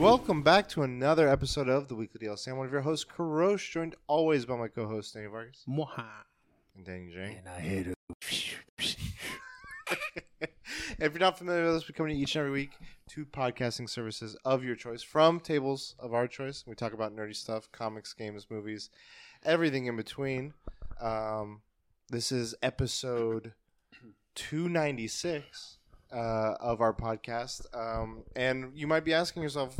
Welcome back to another episode of the Weekly DLC. I'm one of your hosts, Karosh, joined always by my co-host, Danny Vargas Mwaha. and Danny J. And I hit it. if you're not familiar with us, we come to you each and every week to podcasting services of your choice from tables of our choice. We talk about nerdy stuff, comics, games, movies, everything in between. Um, this is episode 296 uh, of our podcast. Um, and you might be asking yourself,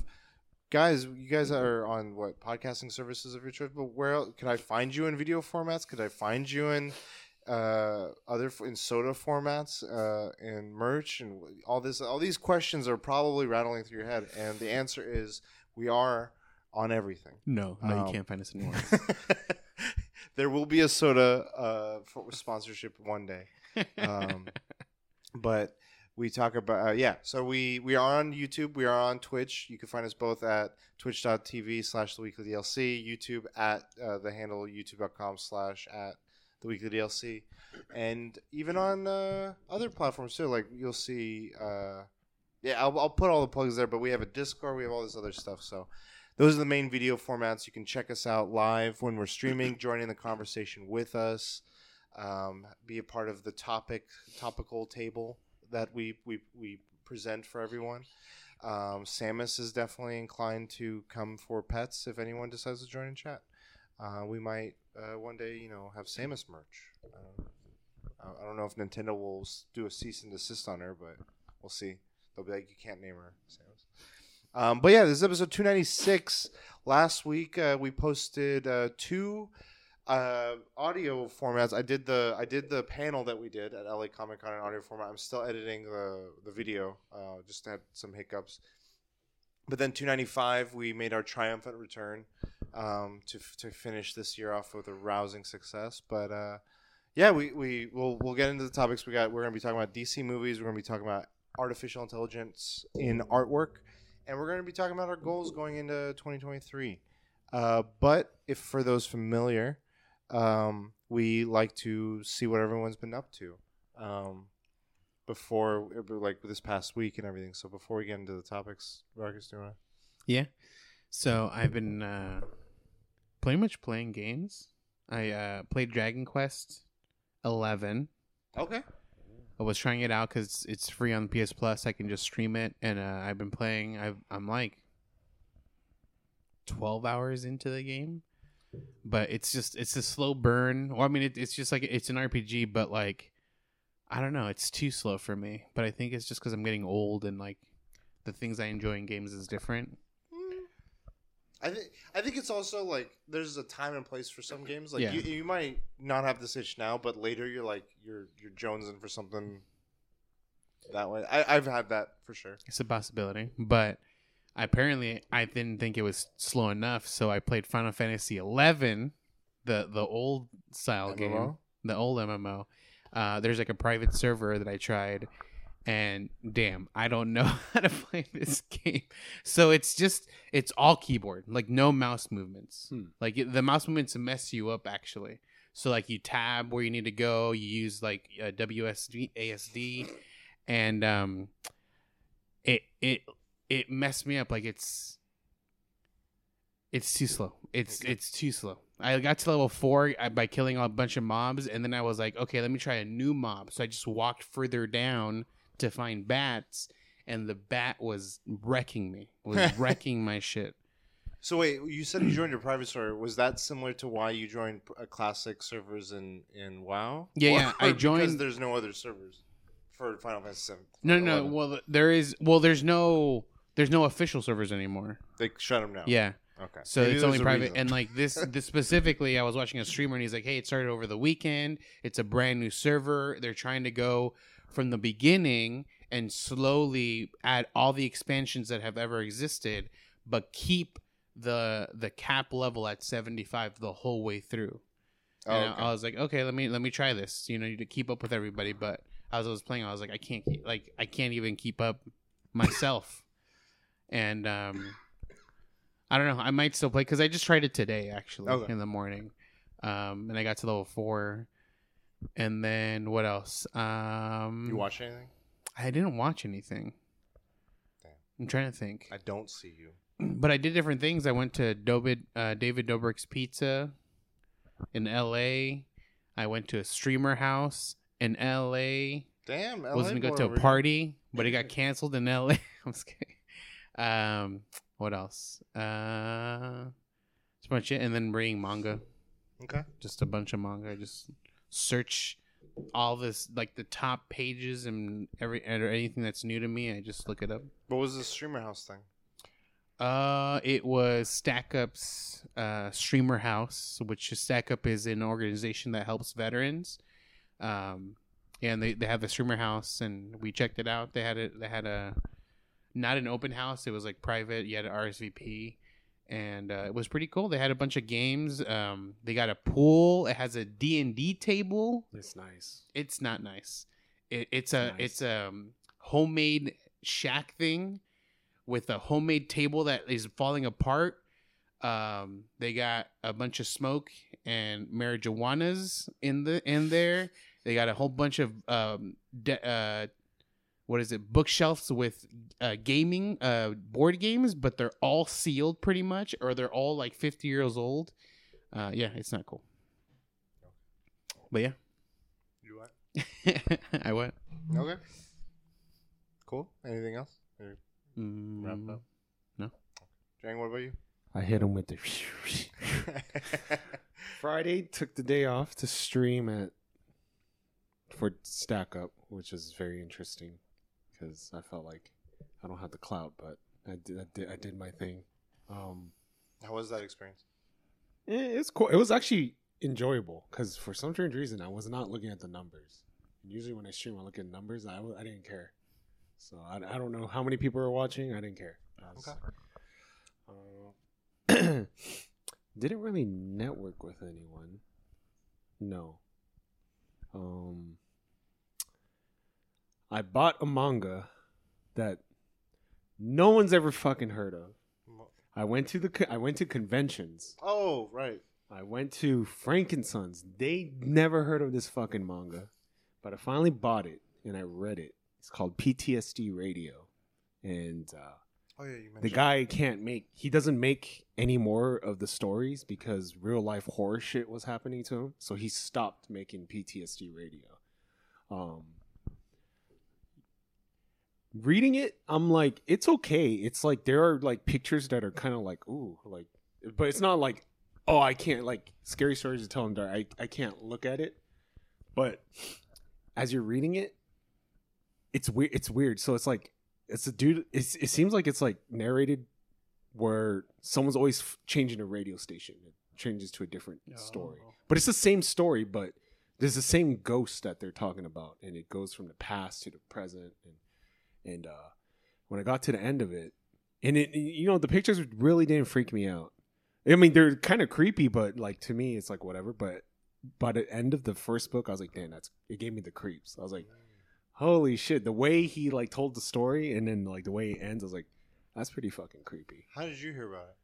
guys, you guys are on what podcasting services of your choice, but where else, could I find you in video formats? Could I find you in uh, other in soda formats uh, and merch and all this? All these questions are probably rattling through your head, and the answer is we are on everything. No, no, Um, you can't find us anywhere. there will be a soda uh, for sponsorship one day. Um, but we talk about uh, yeah so we we are on youtube we are on twitch. You can find us both at twitch.tv slash the weekly dlc youtube at uh, the handle youtube.com slash at the weekly dlc and even on uh, other platforms too. Like you'll see uh, yeah I'll, I'll put all the plugs there but we have a discord we have all this other stuff so those are the main video formats. You can check us out live when we're streaming. Joining the conversation with us. Um, be a part of the topic topical table that we we, we present for everyone. Um, Samus is definitely inclined to come for pets if anyone decides to join in chat. Uh, we might uh, one day, you know, have Samus merch. I- I don't know if Nintendo will do a cease and desist on her, but we'll see. They'll be like, you can't name her Samus. Um, but yeah, this is episode 296. Last week uh, we posted uh, two uh, audio formats. I did the I did the panel that we did at LA Comic Con in audio format. I'm still editing the the video. Uh, just had some hiccups. But then 295, we made our triumphant return um, to to finish this year off with a rousing success. But uh, yeah, we we we'll we'll get into the topics we got. We're gonna be talking about DC movies. We're gonna be talking about artificial intelligence in artwork, and we're gonna be talking about our goals going into 2023. Uh, but if for those familiar, um, we like to see what everyone's been up to um, before, like this past week and everything. So before we get into the topics, Marcus, do you want yeah. So I've been uh, pretty much playing games. I uh, played Dragon Quest 11. Okay. I was trying it out because it's free on PS Plus. I can just stream it, and uh, I've been playing. I've, I'm like 12 hours into the game, but it's just it's a slow burn. Well, I mean, it, it's just like it's an RPG, but like I don't know, it's too slow for me. But I think it's just because I'm getting old and like the things I enjoy in games is different. I think I think it's also like there's a time and place for some games. Like Yeah. you, you might not have this itch now, but later you're like you're you're jonesing for something that way. I, I've had that for sure. It's a possibility, but apparently I didn't think it was slow enough, so I played Final Fantasy 11, the the old style game, the old MMO. Uh, there's like a private server that I tried, and damn, I don't know how to play this game. So it's just it's all keyboard, like no mouse movements. Hmm. Like the mouse movements mess you up actually. So like you tab where you need to go, you use like WSD ASD, and um, it it it messed me up. Like it's it's too slow. It's Okay. it's too slow. I got to level four uh, by killing a bunch of mobs, and then I was like, okay, let me try a new mob. So I just walked further down to find bats, and the bat was wrecking me. Was wrecking my shit. So wait, you said you joined a private server. Was that similar to why you joined uh, classic servers in in WoW? Yeah, Or- yeah, I or because joined- There's no other servers for Final Fantasy VII. No, no, 11. well, there is. Well, there's no. There's no official servers anymore. They shut them down. Yeah. Okay. So Maybe it's only private, reason. and like this, this specifically, I was watching a streamer, and he's like, "Hey, it started over the weekend. It's a brand new server. They're trying to go from the beginning and slowly add all the expansions that have ever existed, but keep the the cap level at seventy five the whole way through." Oh, And I- okay. I was like, "Okay, let me let me try this. You know, you to keep up with everybody." But as I was playing, I was like, "I can't keep like I can't even keep up myself," and um. I don't know. I might still play because I just tried it today, actually, Okay. in the morning, um, and I got to level four. And then what else? Um, you watch anything? I didn't watch anything. Damn. I'm trying to think. I don't see you. but I did different things. I went to David uh, David Dobrik's Pizza in L.A. I went to a streamer house in L.A. Damn, LA was gonna go to a party, but it got canceled in LA. I'm just kidding. Um, what else? Uh, that's much it. And then reading manga, Okay. just a bunch of manga. I just search all this, like the top pages and every and anything that's new to me. I just look it up. What was the streamer house thing? Uh, it was Stack Up's uh, Streamer House, which is Stack Up is an organization that helps veterans. Um, and they, they have the Streamer House, and we checked it out. They had a they had a not an open house; it was like private. You had an RSVP, and uh, it was pretty cool. They had a bunch of games. Um, they got a pool. It has a D and D table It's nice. it's not nice. It, it's a Nice. it's a um, homemade shack thing with a homemade table that is falling apart. Um, they got a bunch of smoke and marijuanas in the in there. They got a whole bunch of um, de- uh, what is it? Bookshelves with uh, gaming uh, board games, but they're all sealed pretty much, or they're all like fifty years old. Uh, yeah, it's not cool. But yeah. You what? I went. Okay. Cool. Anything else? Or Mm, Wrap up. No. Jang, what about you? I hit him with the. Friday took the day off to stream at for Stack Up, which is very interesting because I felt like I don't have the clout, but I did I did, I did my thing. Um, How was that experience? eh, it's cool. It was actually enjoyable because for some strange reason I was not looking at the numbers. Usually when I stream, I look at numbers. I, I didn't care, so I, I don't know how many people are watching. I didn't care. I was- uh, didn't really network with anyone. No. Um, I bought a manga that no one's ever fucking heard of. I went to the I went to conventions. Oh, right. I went to Frank & Son's. They never heard of this fucking manga, but I finally bought it and I read it. It's called PTSD Radio, and uh, Oh yeah, you mentioned the guy can't make he doesn't make any more of the stories because real life horror shit was happening to him so he stopped making ptsd radio um reading it i'm like it's okay. It's like there are like pictures that are kind of like ooh like but it's not like oh i can't like scary stories to tell him that i i can't look at it. But as you're reading it it's weird it's weird. So it's like it's a dude it's, it seems like it's like narrated where someone's always f- changing a radio station. It changes to a different story. but it's the same story but there's the same ghost that they're talking about and it goes from the past to the present and and uh when i got to the end of it and it you know the pictures really didn't freak me out. I mean they're kind of creepy but like to me it's like whatever. But by the end of the first book i was like damn that's it gave me the creeps. I was like holy shit. The way he like told the story and then like the way it ends i was like that's pretty fucking creepy. How did you hear about it?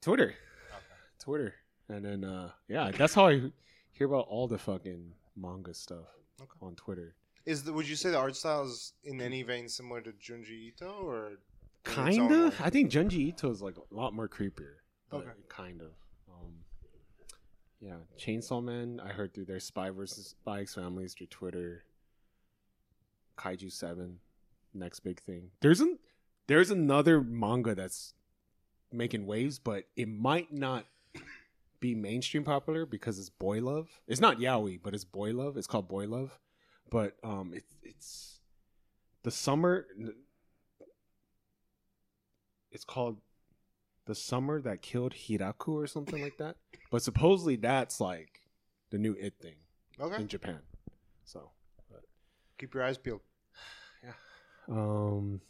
twitter. Okay. twitter. And then uh yeah that's how i hear about all the fucking manga stuff Okay. on twitter Is the would you say the art style is in any vein similar to Junji Ito or in its own kind of. i think junji ito is like a lot more creepier Okay. kind of. Um yeah chainsaw man i heard through their spy versus spy x families through twitter. Kaiju 7 next big thing. There's an there's another manga that's making waves but it might not be mainstream popular because it's boy love. It's not yaoi but it's boy love. It's called boy love but um it's it's the summer it's called the summer that killed Hikaru or something like that but supposedly that's like the new it thing Okay. in japan so Keep your eyes peeled. yeah. um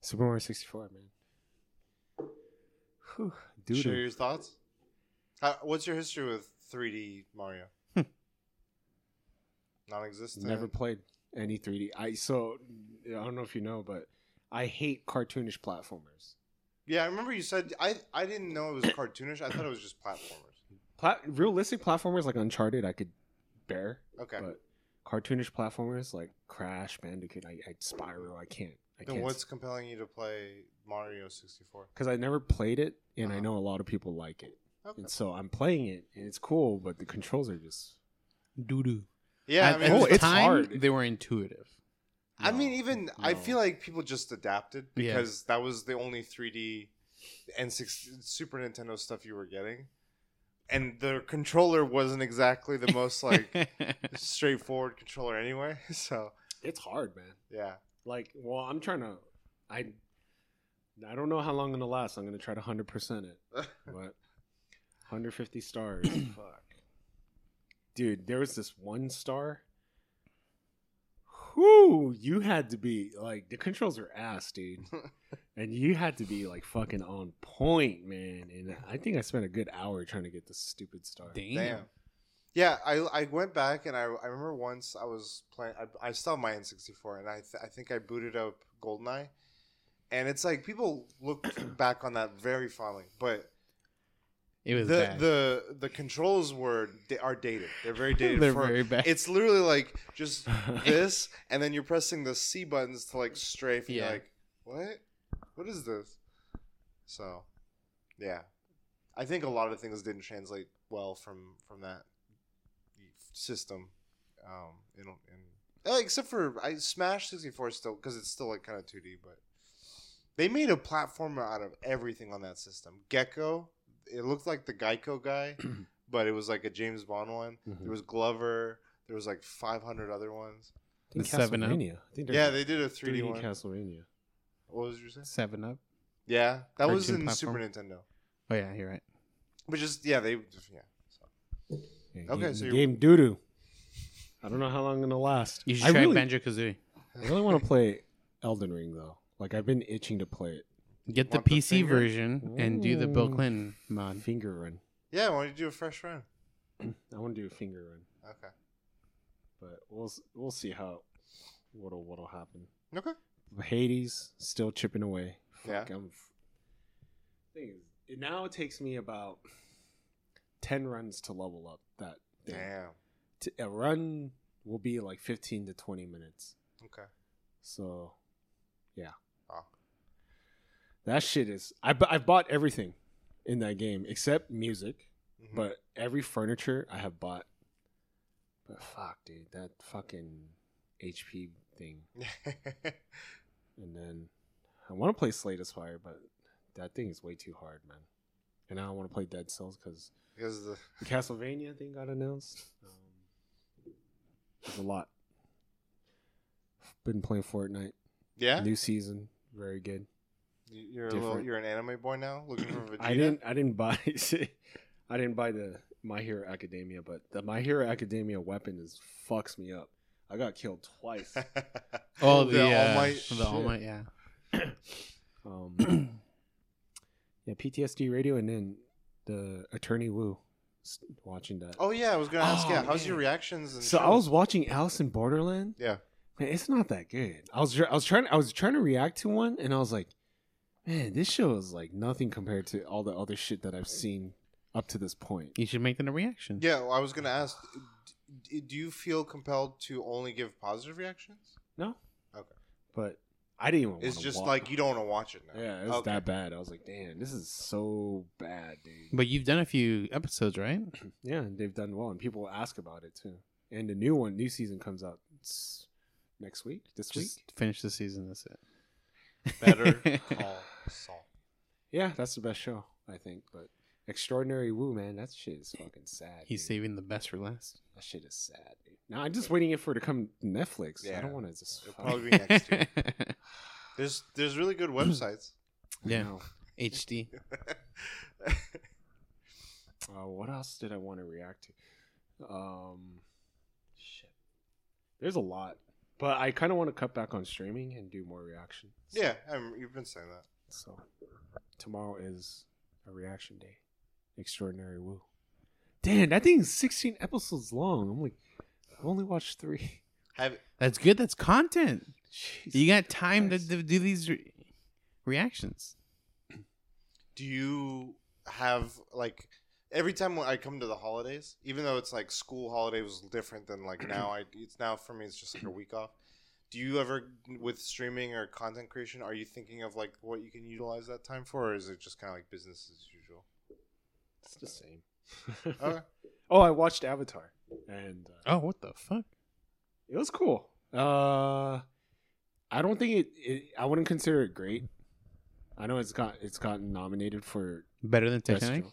super mario 64 man Whew, dude Share your thoughts. How, what's your history with 3D Mario? Non-existent. never played any 3d i so i don't know if you know but i hate cartoonish platformers Yeah, I remember you said I. I didn't know it was cartoonish. I thought it was just platformers. Pla- realistic platformers like uncharted i could bear Okay. but cartoonish platformers like crash bandicoot I, I spiral i can't I Then can't. what's compelling you to play Mario 64? Because I never played it, and I Uh-huh. know a lot of people like it, Okay. and so I'm playing it, and it's cool. But the controls are just Doo doo. Yeah, At, I mean, at Oh, the it's time, hard. they were intuitive. I mean, No, even I feel like people just adapted Yeah. because that was the only 3D and Super Nintendo stuff you were getting, and the controller wasn't exactly the most like straightforward controller anyway. So it's hard, man. yeah, Like, well, I'm trying to. I I don't know how long I'm gonna last. I'm gonna try to hundred percent it, but 150 stars. Fuck, dude. There was this one star. Whoo! You had to be like the controls are ass, dude, and you had to be like fucking on point, man. And I think I spent a good hour trying to get this stupid star. Damn. damn. Yeah, I, I went back and I, I remember once I was playing. I, I still have my N64 and I th- I think I booted up GoldenEye, and it's like people look back on that very fondly, but It was the bad. the the controls were are dated. They're very dated. They're for, very bad. It's literally like just this, and then you're pressing the C buttons to like strafe. And Yeah. You're like, what? What is this? So, yeah, I think a lot of things didn't translate well from from that system. Um, in, in except for I Smash 64 still because it's still like kind of 2D, but they made a platformer out of everything on that system. Gecko, it looked like the Geico guy, but it was like a James Bond one. Mhm. There was Glover. There was like 500 other ones. I think The 7-Up? Castlevania. I think Yeah, they did a 3D, 3D one. Castlevania. what was you saying? Seven Up. Yeah, that was in platform. Super Nintendo. Oh yeah, you're right. But just yeah, they just yeah. So. Yeah, Okay, game, so you're- game doo doo. I don't know how long I'm gonna last. You should I try really, Banjo Kazooie. I really want to play Elden Ring though. Like I've been itching to play it. Get the Want the PC finger? version and do the Bill Clinton mod. Finger run. Yeah, why don't you do a fresh run? I want to do a finger run, Okay. but we'll s- we'll see how what'll what'll happen. Okay. Hades still chipping away. Yeah. Fuck, I'm, thing is, it now it takes me about ten runs to level up that thing. Damn. T- a run will be like fifteen to twenty minutes. Okay. So, yeah. That shit is. I bu- I bought everything in that game except music, Mhm. but every furniture I have bought. But fuck, dude, that fucking HP thing. And then I want to play Slay the Spire, but that thing is way too hard, man. And now I want to play Dead Cells because because the the Castlevania thing got announced. Um, there's a lot. Been playing Fortnite. yeah, New season, very good. You- you're a little, you're an anime boy now, looking for Vegeta. I didn't. I didn't buy. I didn't buy the My Hero Academia, but the My Hero Academia weapon is fucks me up. I got killed twice. Oh, The the, All uh, Might the All. Might, yeah. um, yeah, PTSD radio, and then the Attorney Woo. s- Watching that. oh yeah, I was gonna ask. Oh, yeah, how's your reactions? And so I was watching Alice in Borderland. Yeah. Man, it's not that good. I was I was trying I was trying to react to one, and I was like, man, this show is like nothing compared to all the other shit that I've seen up to this point. You should make them a reaction. Yeah, well, I was gonna ask. d- Do you feel compelled to only give positive reactions? No. Okay. But I didn't even. It's wanna just wa- like you don't want to watch it now. Yeah, it was Okay. that bad. I was like, damn, this is so bad, dude. But you've done a few episodes, right? Yeah, and they've done well, and people ask about it too. And the new one, new season comes out s- next week. This week. Finish the season. That's it. Better Call Saul. Yeah, that's the best show I think. But Extraordinary Woo, man, that shit is fucking sad. He's dude. saving the best for last. That shit is sad, dude. Now I'm just waiting for it to come to Netflix. I don't want to just. It'll probably be next year. There's there's really good websites. Yeah. know. HD. Uh, what else did I want to react to? Um, shit. There's a lot, but I kind of want to cut back on streaming and do more reactions. yeah, I'm, you've been saying that. So tomorrow is a reaction day. Extraordinary Woo. Damn, that thing's 16 episodes long. I'm like, I've only watched three. Have That's good. That's content. Jeez. You got time to, to do these re- reactions. do you have like every time when I come to the holidays, even though it's like school holiday was different than like now, I it's now for me it's just like a week off. Do you ever with streaming or content creation are you thinking of like what you can utilize that time for or is it just kind of like business as usual It's the same. okay oh, I watched Avatar, and uh, Oh, what the fuck? it was cool. Uh, I don't think it, it. I wouldn't consider it great. I know it's got it's gotten nominated for Better than Titanic? Film.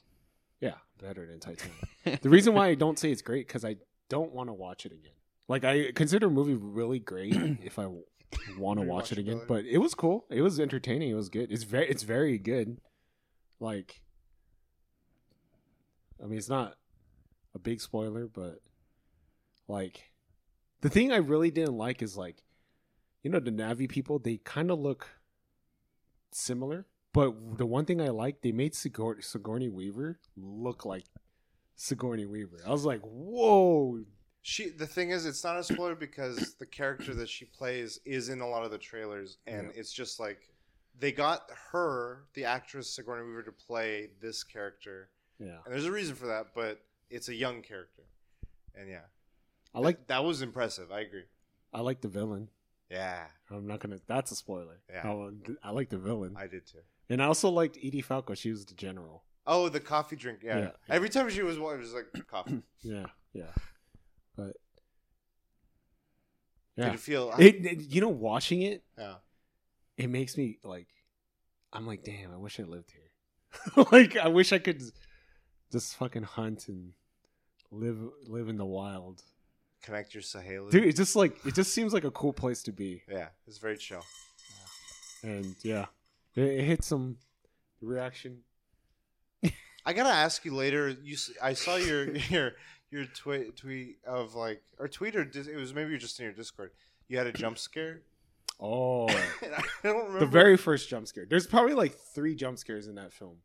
Yeah, better than Titanic. the reason why I don't say it's great because I don't want to watch it again. Like I consider a movie really great if I want to watch it again. But it was cool. It was entertaining. It was good. It's very it's very good. Like, I mean, it's not a big spoiler, but like, the thing I really didn't like is like, you know, the Navi people. They kind of look similar. But the one thing I like, they made Sigour- Sigourney Weaver look like Sigourney Weaver. I was like, whoa. She the thing is it's not a spoiler because the character that she plays is in a lot of the trailers and Yeah. it's just like they got her the actress sigourney weaver to play this character Yeah. and there's a reason for that but it's a young character and yeah I like that was impressive i agree I like the villain. yeah I'm not gonna. That's a spoiler. Yeah. I, I like the villain, i did too and I also liked Edie Falco. She was the general. oh the coffee drink yeah, Yeah. every time she was it was like coffee Yeah, yeah. But did yeah, it feel it, it- you know, watching it, yeah it makes me like, I'm like, damn, I wish I lived here. like, I wish I could just fucking hunt and live live in the wild, connect your tsaheylu dude. It just like it just seems like a cool place to be, yeah it's very chill and yeah, it, it hit some reaction. I gotta ask you later. You, I saw your your your tweet tweet of like or tweet or dis- it was maybe you're just in your Discord. You had a jump scare. Oh. I don't remember the very first jump scare. There's probably like three jump scares in that film,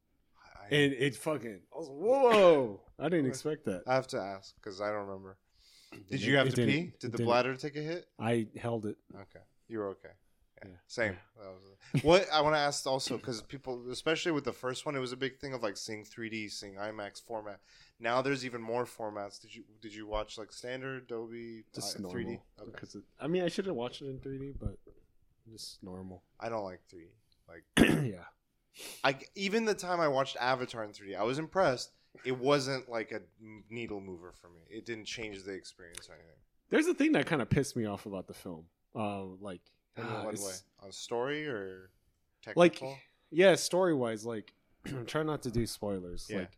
I, and it fucking. I was whoa! I didn't expect that. I have to ask because I don't remember. Did It- you have to pee? Did the bladder take a hit? I held it. Okay, you were okay. Yeah, same. What I want to ask also because people, especially with the first one, it was a big thing of like seeing 3D, seeing IMAX format. Now there's even more formats. Did you did you watch like standard Dolby Just uh, 3D? Okay. Because it, I mean, I should have watched it in 3D, but just normal. I don't like 3D. Like yeah. I even the time I watched Avatar in 3D, I was impressed. It wasn't like a needle mover for me. It didn't change the experience or anything. There's a thing that kind of pissed me off about the film. Uh, like, In ah, what way? On story or like, yeah, story wise, like, I'm trying not to do spoilers. Yeah. Like,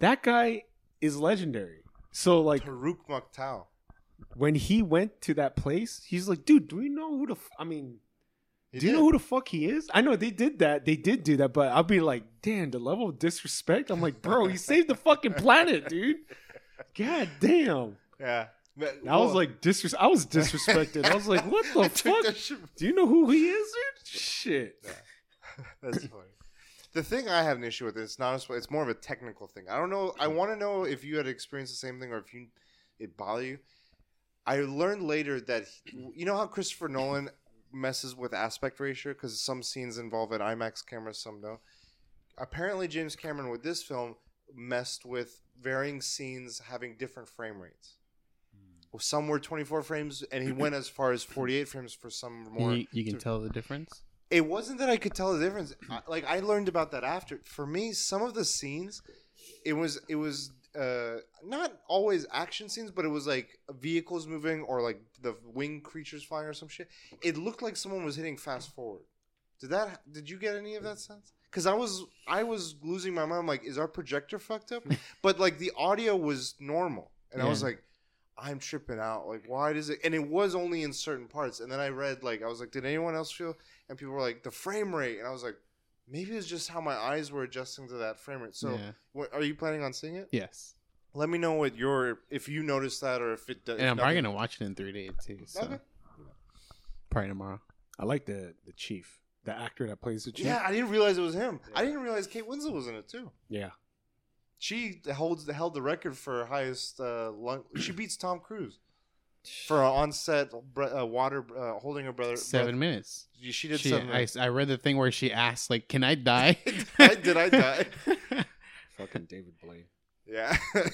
that guy is legendary. So, like, Toruk Makto. when he went to that place, he's like, dude, do we know who the? F-? I mean, He do you did. know who the fuck he is? I know they did that. They did do that, but I'll be like, damn, the level of disrespect. I'm like, bro, he saved the fucking planet, dude. God damn. Yeah. But- I was like, disres- I was disrespected. I was like, what the fuck? Do you know who he is, dude? Shit. That's funny. The thing I have an issue with it's not a, it's more of a technical thing. I don't know. I mm. want to know if you had experienced the same thing or if you it bothered you. I learned later that he- you know how Christopher Nolan messes with aspect ratio because some scenes involve an IMAX camera, some don't. Apparently, James Cameron with this film messed with varying scenes having different frame rates. Some were 24 frames, and he went as far as 48 frames for some more. you, you can to- tell the difference. it wasn't that I could tell the difference. I, like I learned about that after. For me, some of the scenes, it was it was uh, not always action scenes, but it was like vehicles moving or like the winged creatures flying or some shit. It looked like someone was hitting fast forward. Did that? Did you get any of that sense? Because I was I was losing my mind. I'm like, is our projector fucked up? but like the audio was normal, and I was like. I'm tripping out. Like, why does it? And it was only in certain parts. And then I read, like, I was like, did anyone else feel? And people were like, the frame rate. And I was like, maybe it's just how my eyes were adjusting to that frame rate. So, yeah. what, are you planning on seeing it? Yes. Let me know what your if you noticed that or if it does. And I'm probably gonna watch it in 3D too. So Okay. probably tomorrow. I like the the chief, the actor that plays the chief. Yeah, I didn't realize it was him. I didn't realize Kate Winslet was in it too. Yeah. She holds held the record for highest. Uh, lung, she beats Tom Cruise for a on-set bre- uh, water uh, holding her brother. Seven minutes. breath. She did She, seven. I, minutes. I read the thing where she asked, like, "Can I die?" Did I- did I die? Fucking David Blaine. yeah.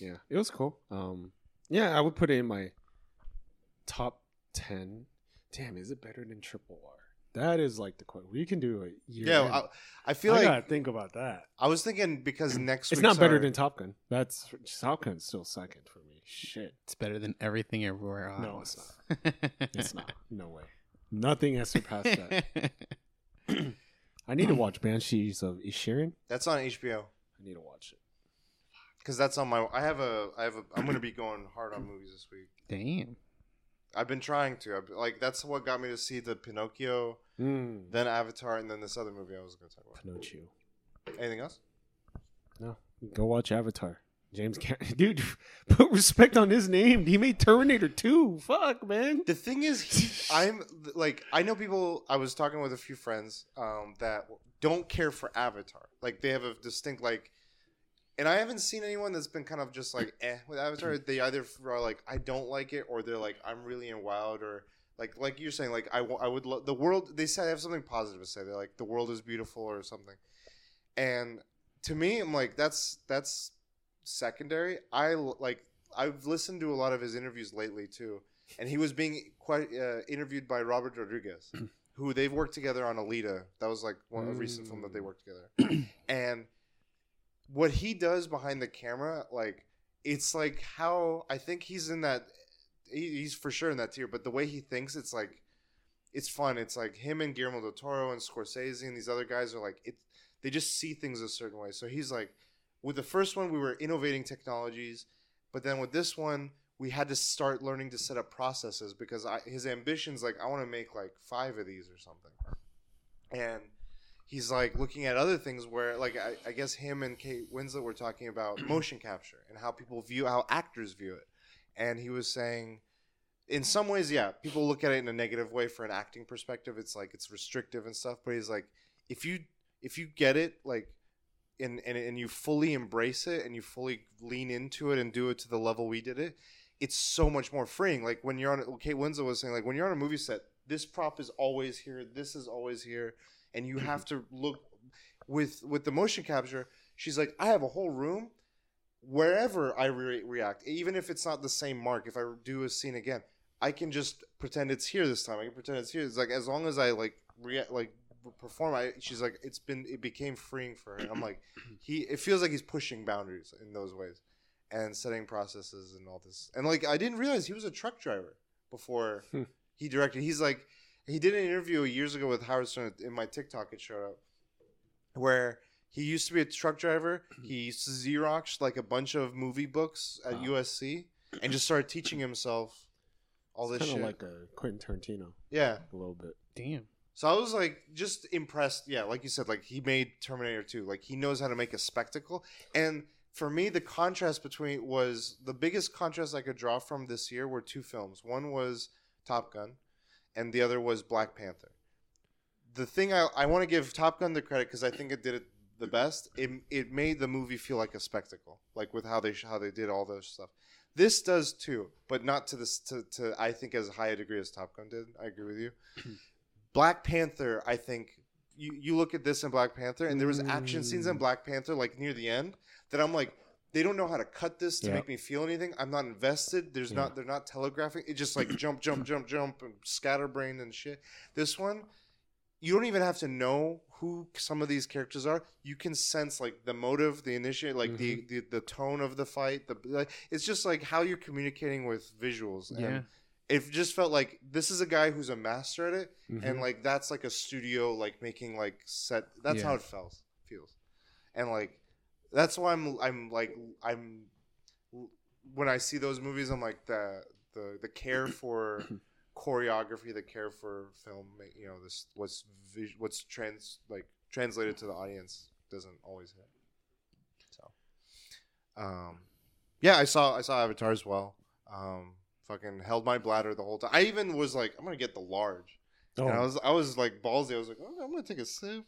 Yeah, it was cool. Um, yeah, I would put it in my top ten. Damn, is it better than Triple R? That is like the quote. We can do a year. Yeah, end. I, I feel I like gotta think about that. I was thinking because next week It's not better our- than Top Gun. That's Top Gun's still second for me. Shit, It's better than everything everywhere else. No, it's not. it's not. No way. Nothing has surpassed that. I need to watch Banshees of Inisherin. that's on HBO I need to watch it. because that's on my. I have a. I have a. I'm gonna be going hard on movies this week. Damn. I've been trying to. I've, like that's what got me to see the Pinocchio, Mm. then Avatar, and then this other movie I was gonna talk about. Pinocchio. Anything else? No, go watch Avatar. James Cameron, dude, put respect on his name. He made Terminator 2. Fuck, man. The thing is, he, I'm like, I know people. I was talking with a few friends um, that don't care for Avatar. Like they have a distinct like, and I haven't seen anyone that's been kind of just like eh with Avatar. They either are like I don't like it, or they're like I'm really in wild, or like like you're saying like I, I would love the world. They say they have something positive to say. They're like the world is beautiful or something, and to me, I'm like that's that's secondary. I like I've listened to a lot of his interviews lately too, and he was being quite uh, interviewed by Robert Rodriguez, who they've worked together on Alita. That was like one a recent film that they worked together, and what he does behind the camera, like it's like how I think he's in that. He, he's for sure in that tier, but the way he thinks, it's like it's fun. It's like him and Guillermo del Toro and Scorsese and these other guys are like it. They just see things a certain way. So he's like, with the first one, we were innovating technologies, but then with this one, we had to start learning to set up processes because I, his ambitions like I want to make like five of these or something, and he's like looking at other things where like I, I guess him and Kate Winslet were talking about motion capture and how people view how actors view it, and he was saying. In some ways, yeah, people look at it in a negative way for an acting perspective. It's like it's restrictive and stuff. But he's like, if you if you get it, like and, and and you fully embrace it and you fully lean into it and do it to the level we did it, it's so much more freeing. Like when you're on, Kate Winslet was saying, like when you're on a movie set, this prop is always here, this is always here, and you have mm-hmm. to look with with the motion capture. She's like, I have a whole room wherever I re- react, even if it's not the same mark. If I do a scene again, I can just pretend it's here this time. I can pretend it's here. It's like as long as I like react, like perform. I she's like it's been it became freeing for her. I'm like he it feels like he's pushing boundaries in those ways and setting processes and all this. And like I didn't realize he was a truck driver before he directed. He's like he did an interview years ago with Howard Stern in my TikTok. It showed up where he used to be a truck driver. Mm-hmm. He used to Xerox like a bunch of movie books at Wow. USC and just started teaching himself all this Kind shit. of like a Quentin Tarantino, yeah. a little bit. Damn. So I was like just impressed. Yeah, like you said, like he made Terminator 2. Like he knows how to make a spectacle. And for me, the contrast between was the biggest contrast I could draw from this year were two films. One was Top Gun, and the other was Black Panther. The thing I, I want to give Top Gun the credit because I think it did it the best. It, it made the movie feel like a spectacle, like with how they how they did all those stuff. This does too, but not to this to, to I think as high a degree as Top Gun did. I agree with you. Black Panther, I think you you look at this in Black Panther, and there was action scenes in Mm. Black Panther like near the end that I'm like, they don't know how to cut this to Yeah. make me feel anything. I'm not invested. There's Yeah. not they're not telegraphing. It just like jump, jump, jump, jump, and scatterbrained and shit. This one, you don't even have to know who some of these characters are. You can sense like the motive, the initiate, like the, Mm-hmm. the the tone of the fight. The like, it's just like how you're communicating with visuals. And Yeah. it just felt like this is a guy who's a master at it, Mhm. and like that's like a studio like making like set. That's Yeah. how it feels. Feels, and like that's why I'm I'm like I'm when I see those movies, I'm like the the the care for choreography, the care for film. You know, this what's what's trans like translated to the audience doesn't always hit. So, um, yeah, I saw I saw Avatar as well. Um, fucking held my bladder the whole time. I even was like, I'm gonna get the large. Oh, And I was I was like ballsy. I was like, oh, I'm gonna take a sip.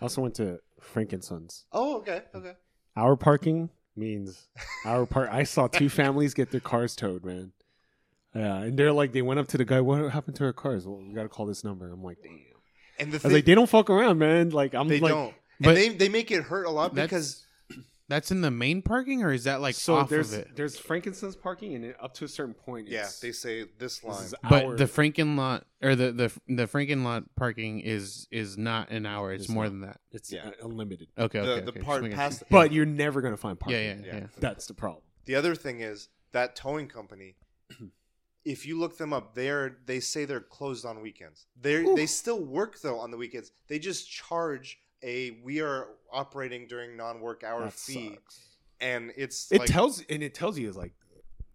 I also went to Frank & Son's. Oh, okay, okay. Our parking means our part. I saw two families get their cars towed, man. Yeah, and they're like, they went up to the guy. What happened to our cars? Well, we got to call this number. I'm like, damn. And the I was thing, like, they don't fuck around, man. Like, I'm they like, don't, but- and they they make it hurt a lot That's- because That's in the main parking, or is that like so off there's of it? there's Frank & Son's parking, and up to a certain point, Yeah, it's- they say this this line. is But the Franken lot or the the the Franken lot parking is is not an hour. It's, It's more not. than that. it's Yeah. uh, unlimited. Okay, the okay. the okay. part making past sure. But you're never gonna find parking. yeah, yeah, Yeah. yeah, That's the problem. The other thing is that towing company. If you look them up, they're they say they're closed on weekends. They they still work though on the weekends. They just charge a we are operating during non-work hour That fee, sucks. and it's It like tells and it tells you is like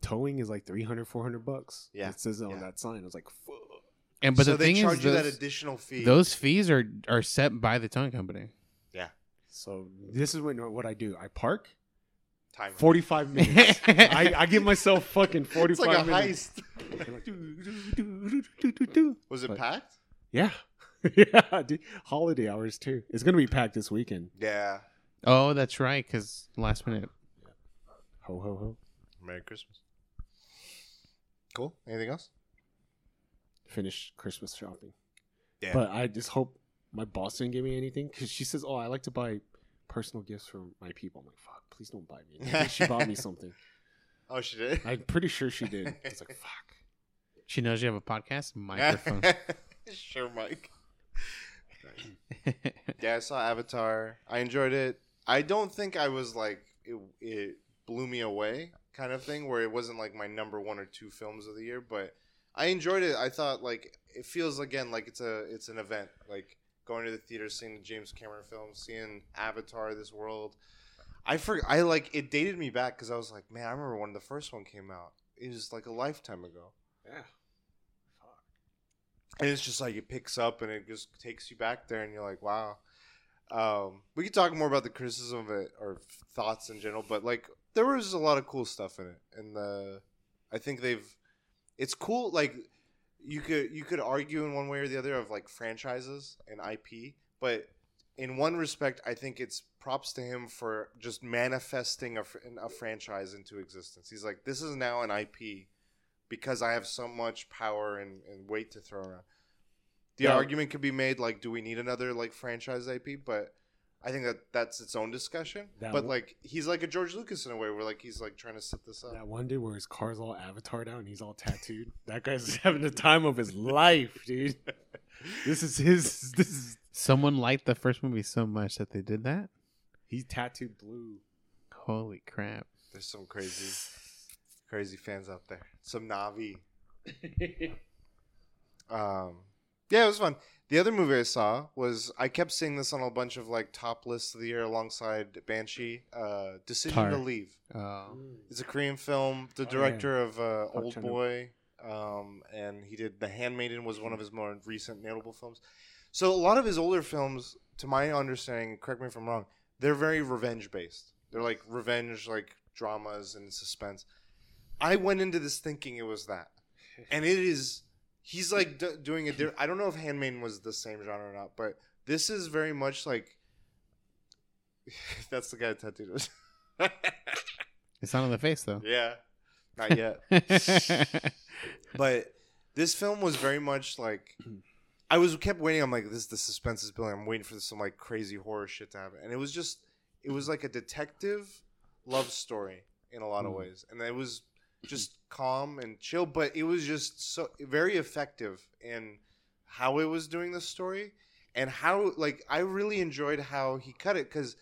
towing is like 300 400 bucks. Yeah. It says it on Yeah. that sign. I was like, fuck. And but so the they thing charge is, you those, that additional fee. those fees are are set by the towing company. Yeah so this is when what I do. I park time 45 minutes. I, I give myself fucking 45 It's like a minutes. heist. Was it But- packed? Yeah. yeah, dude. Holiday hours too. It's gonna be packed this weekend. Yeah. oh, that's right. Because last minute. Ho ho ho. Merry Christmas. Cool. Anything else? Finish Christmas shopping. Yeah. But I just hope my boss didn't give me anything because she says, "Oh, I like to buy personal gifts for my people." I'm like, "Fuck, please don't buy me." anything." she bought me something. oh, she did. I'm pretty sure she did. It's like, "Fuck." She knows you have a podcast microphone. sure, Mike. Yeah, I saw Avatar. I enjoyed it. I don't think I was like it, it blew me away kind of thing where it wasn't like my number one or two films of the year, but I enjoyed it. I thought like it feels again like it's a it's an event like going to the theater, seeing the James Cameron film, seeing Avatar, this world. I for I like it dated me back because I was like, man, I remember when the first one came out. It was like a lifetime ago. Yeah. and it's just like it picks up and it just takes you back there and you're like wow um, we could talk more about the criticism of it or thoughts in general but like there was a lot of cool stuff in it and the i think they've it's cool like you could you could argue in one way or the other of like franchises and ip but in one respect i think it's props to him for just manifesting a, a franchise into existence he's like this is now an ip because I have so much power and, and weight to throw around. The Yeah. argument could be made like, do we need another like franchise IP? But I think that that's its own discussion. That but one- like, he's like a George Lucas in a way, where like he's like trying to set this up. That one dude where his car's all avatared out and he's all tattooed. That guy's having the time of his life, dude. This is his. This is Someone liked the first movie so much that they did that. he's tattooed blue. Holy crap! There's some crazy, crazy fans out there. Some Navi. Um, yeah, it was fun. The other movie I saw was I kept seeing this on a bunch of like top lists of the year alongside Banshee. Uh, Decision Tar. to Leave. Uh, It's a Korean film. The Oh, yeah. director of uh, Park Old. Boy, um, and he did The Handmaiden was one of his more recent notable films. So a lot of his older films, to my understanding, correct me if I'm wrong, they're very revenge based. They're like revenge, like dramas and suspense. I went into this thinking it was that, and it is. He's like d- doing a. Di- I don't know if Handmaiden was the same genre or not, but this is very much like. That's the guy that tattooed it's not on the face though. Yeah, not yet. but this film was very much like I was kept waiting. I'm like, this is the suspense is building. I'm waiting for some like crazy horror shit to happen, and it was just it was like a detective love story in a lot of Mm. ways, and it was just calm and chill, but it was just so very effective in how it was doing the story and how like I really enjoyed how he cut it because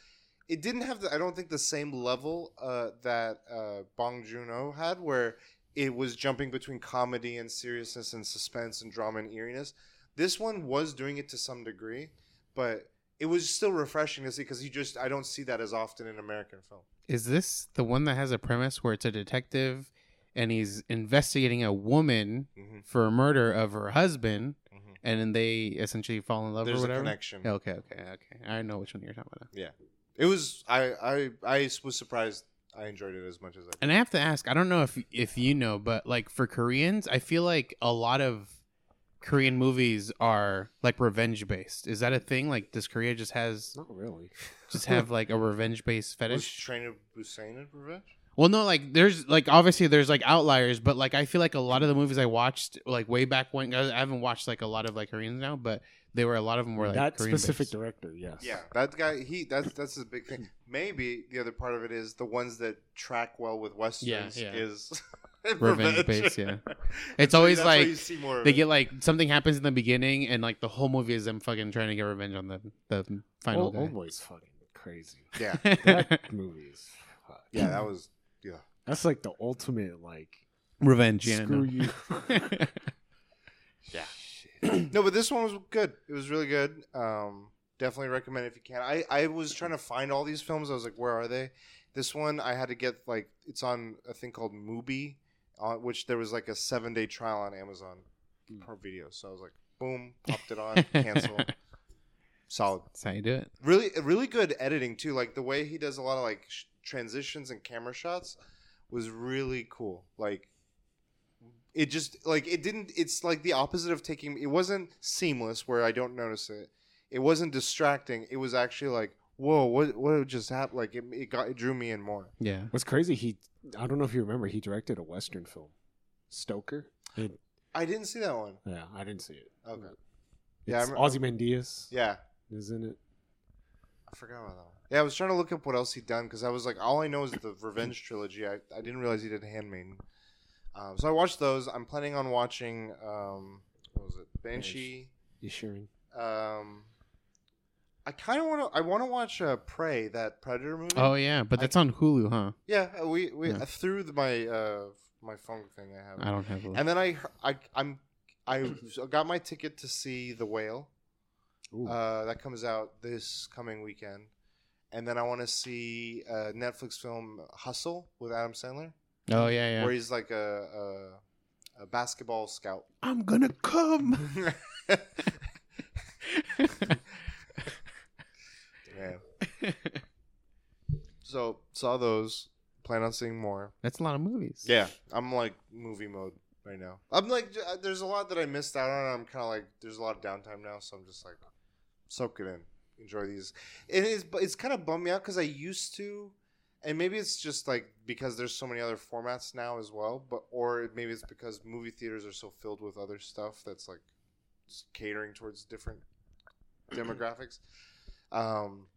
it didn't have the I don't think the same level uh, that uh, Bong Joon Ho had where it was jumping between comedy and seriousness and suspense and drama and eeriness. This one was doing it to some degree, but it was still refreshing to see because you just I don't see that as often in American film. Is this the one that has a premise where it's a detective and he's investigating a woman Mm-hmm. for a murder of her husband, Mhm. and then they essentially fall in love There's or a connection. Okay, okay, okay. I know which one you're talking about. now. It was I I I was surprised I enjoyed it as much as I did. And I have to ask, I don't know if if you know, but like for Koreans, I feel like a lot of Korean movies are like revenge based. Is that a thing? Like, does Korea just has Not really. just have like a revenge based Was fetish? Train of Busan in Revenge? Well, no, like there's like obviously there's like outliers, but like I feel like a lot of the movies I watched like way back when I haven't watched like a lot of like Koreans now, but they were a lot of them were like that Korean specific based. director, yes. Yeah, that guy. He that's that's a big thing. Maybe the other part of it is the ones that track well with westerns yeah. is Revenge based, yeah. It's always like you see more They it. get like something happens in the beginning, and like the whole movie is them fucking trying to get revenge on the the final Old, guy. Old Boy's fucking crazy. yeah, That movie is. fuck. yeah. That was yeah. That's like the ultimate like revenge, yeah. screw no. you. Yeah. no, but this one was good. It was really good. Um, definitely recommend it if you can. I, I was trying to find all these films. I was like, where are they? This one I had to get like it's on a thing called Mubi, uh, which there was like a seven day trial on Amazon per video. So I was like, boom, popped it on, cancel. Solid. That's how you do it. Really, really good editing too. Like the way he does a lot of like sh- transitions and camera shots was really cool. Like it just like it didn't. It's like the opposite of taking. It wasn't seamless where I don't notice it. It wasn't distracting. It was actually like, whoa, what what just happened? Like it, it got it drew me in more. Yeah. What's crazy? He I don't know if you remember. He directed a western film, Stoker. It- I didn't see that one. yeah, I didn't see it. Okay. It's Yeah, I rem- Ozymandias Yeah, is in it. I forgot about that one. Yeah, I was trying to look up what else he'd done because I was like, all I know is the Revenge trilogy. I, I didn't realize he did Handmaiden. Um, so I watched those. I'm planning on watching. Um, what was it? Banshee. Inisherin. Um, I kind of want to. I want to watch uh, Prey, that Predator movie. Oh yeah, but that's on Hulu, huh? yeah. uh, We we Yeah. uh, through the, my uh my phone thing I have. I don't have. And then I I I'm I got my ticket to see The Whale. Ooh. Uh, that comes out this coming weekend. And then I want to see a Netflix film Hustle with Adam Sandler, oh yeah, yeah. where he's like a, a, a basketball scout. I'm gonna come. Man. So saw those. Plan on seeing more. That's a lot of movies. Yeah, I'm like movie mode right now. I'm like, uh, there's a lot that I missed out on. I'm kind of like, there's a lot of downtime now, so I'm just like, soak it in, enjoy these. It is, but it's kind of bummed me out because I used to, and maybe it's just like because there's so many other formats now as well. But or maybe it's because movie theaters are so filled with other stuff that's like catering towards different demographics. Um,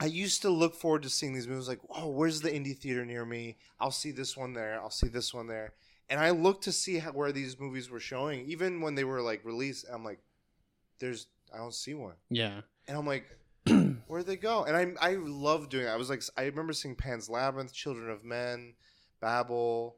I used to look forward to seeing these movies like, oh, where's the indie theater near me? I'll see this one there. I'll see this one there. And I looked to see how, where these movies were showing, even when they were like released. I'm like, there's, I don't see one. Yeah. And I'm like, where'd they go? And I, I love doing it. I was like, I remember seeing Pan's Labyrinth, Children of Men, Babel,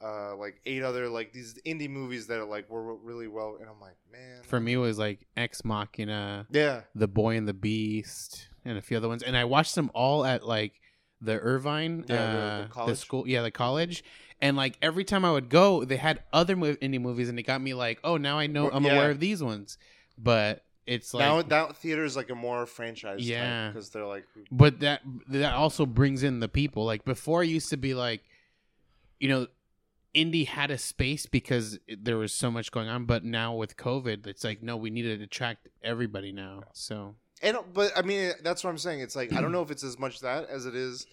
uh, like eight other like these indie movies that are like were really well. And I'm like, man, For me, it was like Ex Machina, yeah, The Boy and the Beast, and a few other ones. And I watched them all at like the Irvine, Yeah, the- uh, the the, college. school, yeah, the college. And like every time I would go, they had other mo- indie movies, and it got me like, oh, now I know I'm yeah. aware of these ones. But it's like now that theater is like a more franchise, Yeah. because they're like, but that that also brings in the people like before it used to be like you know indie had a space because there was so much going on but now with covid it's like no we need to attract everybody now so And but I mean that's what I'm saying. It's like I don't know if it's as much that as it is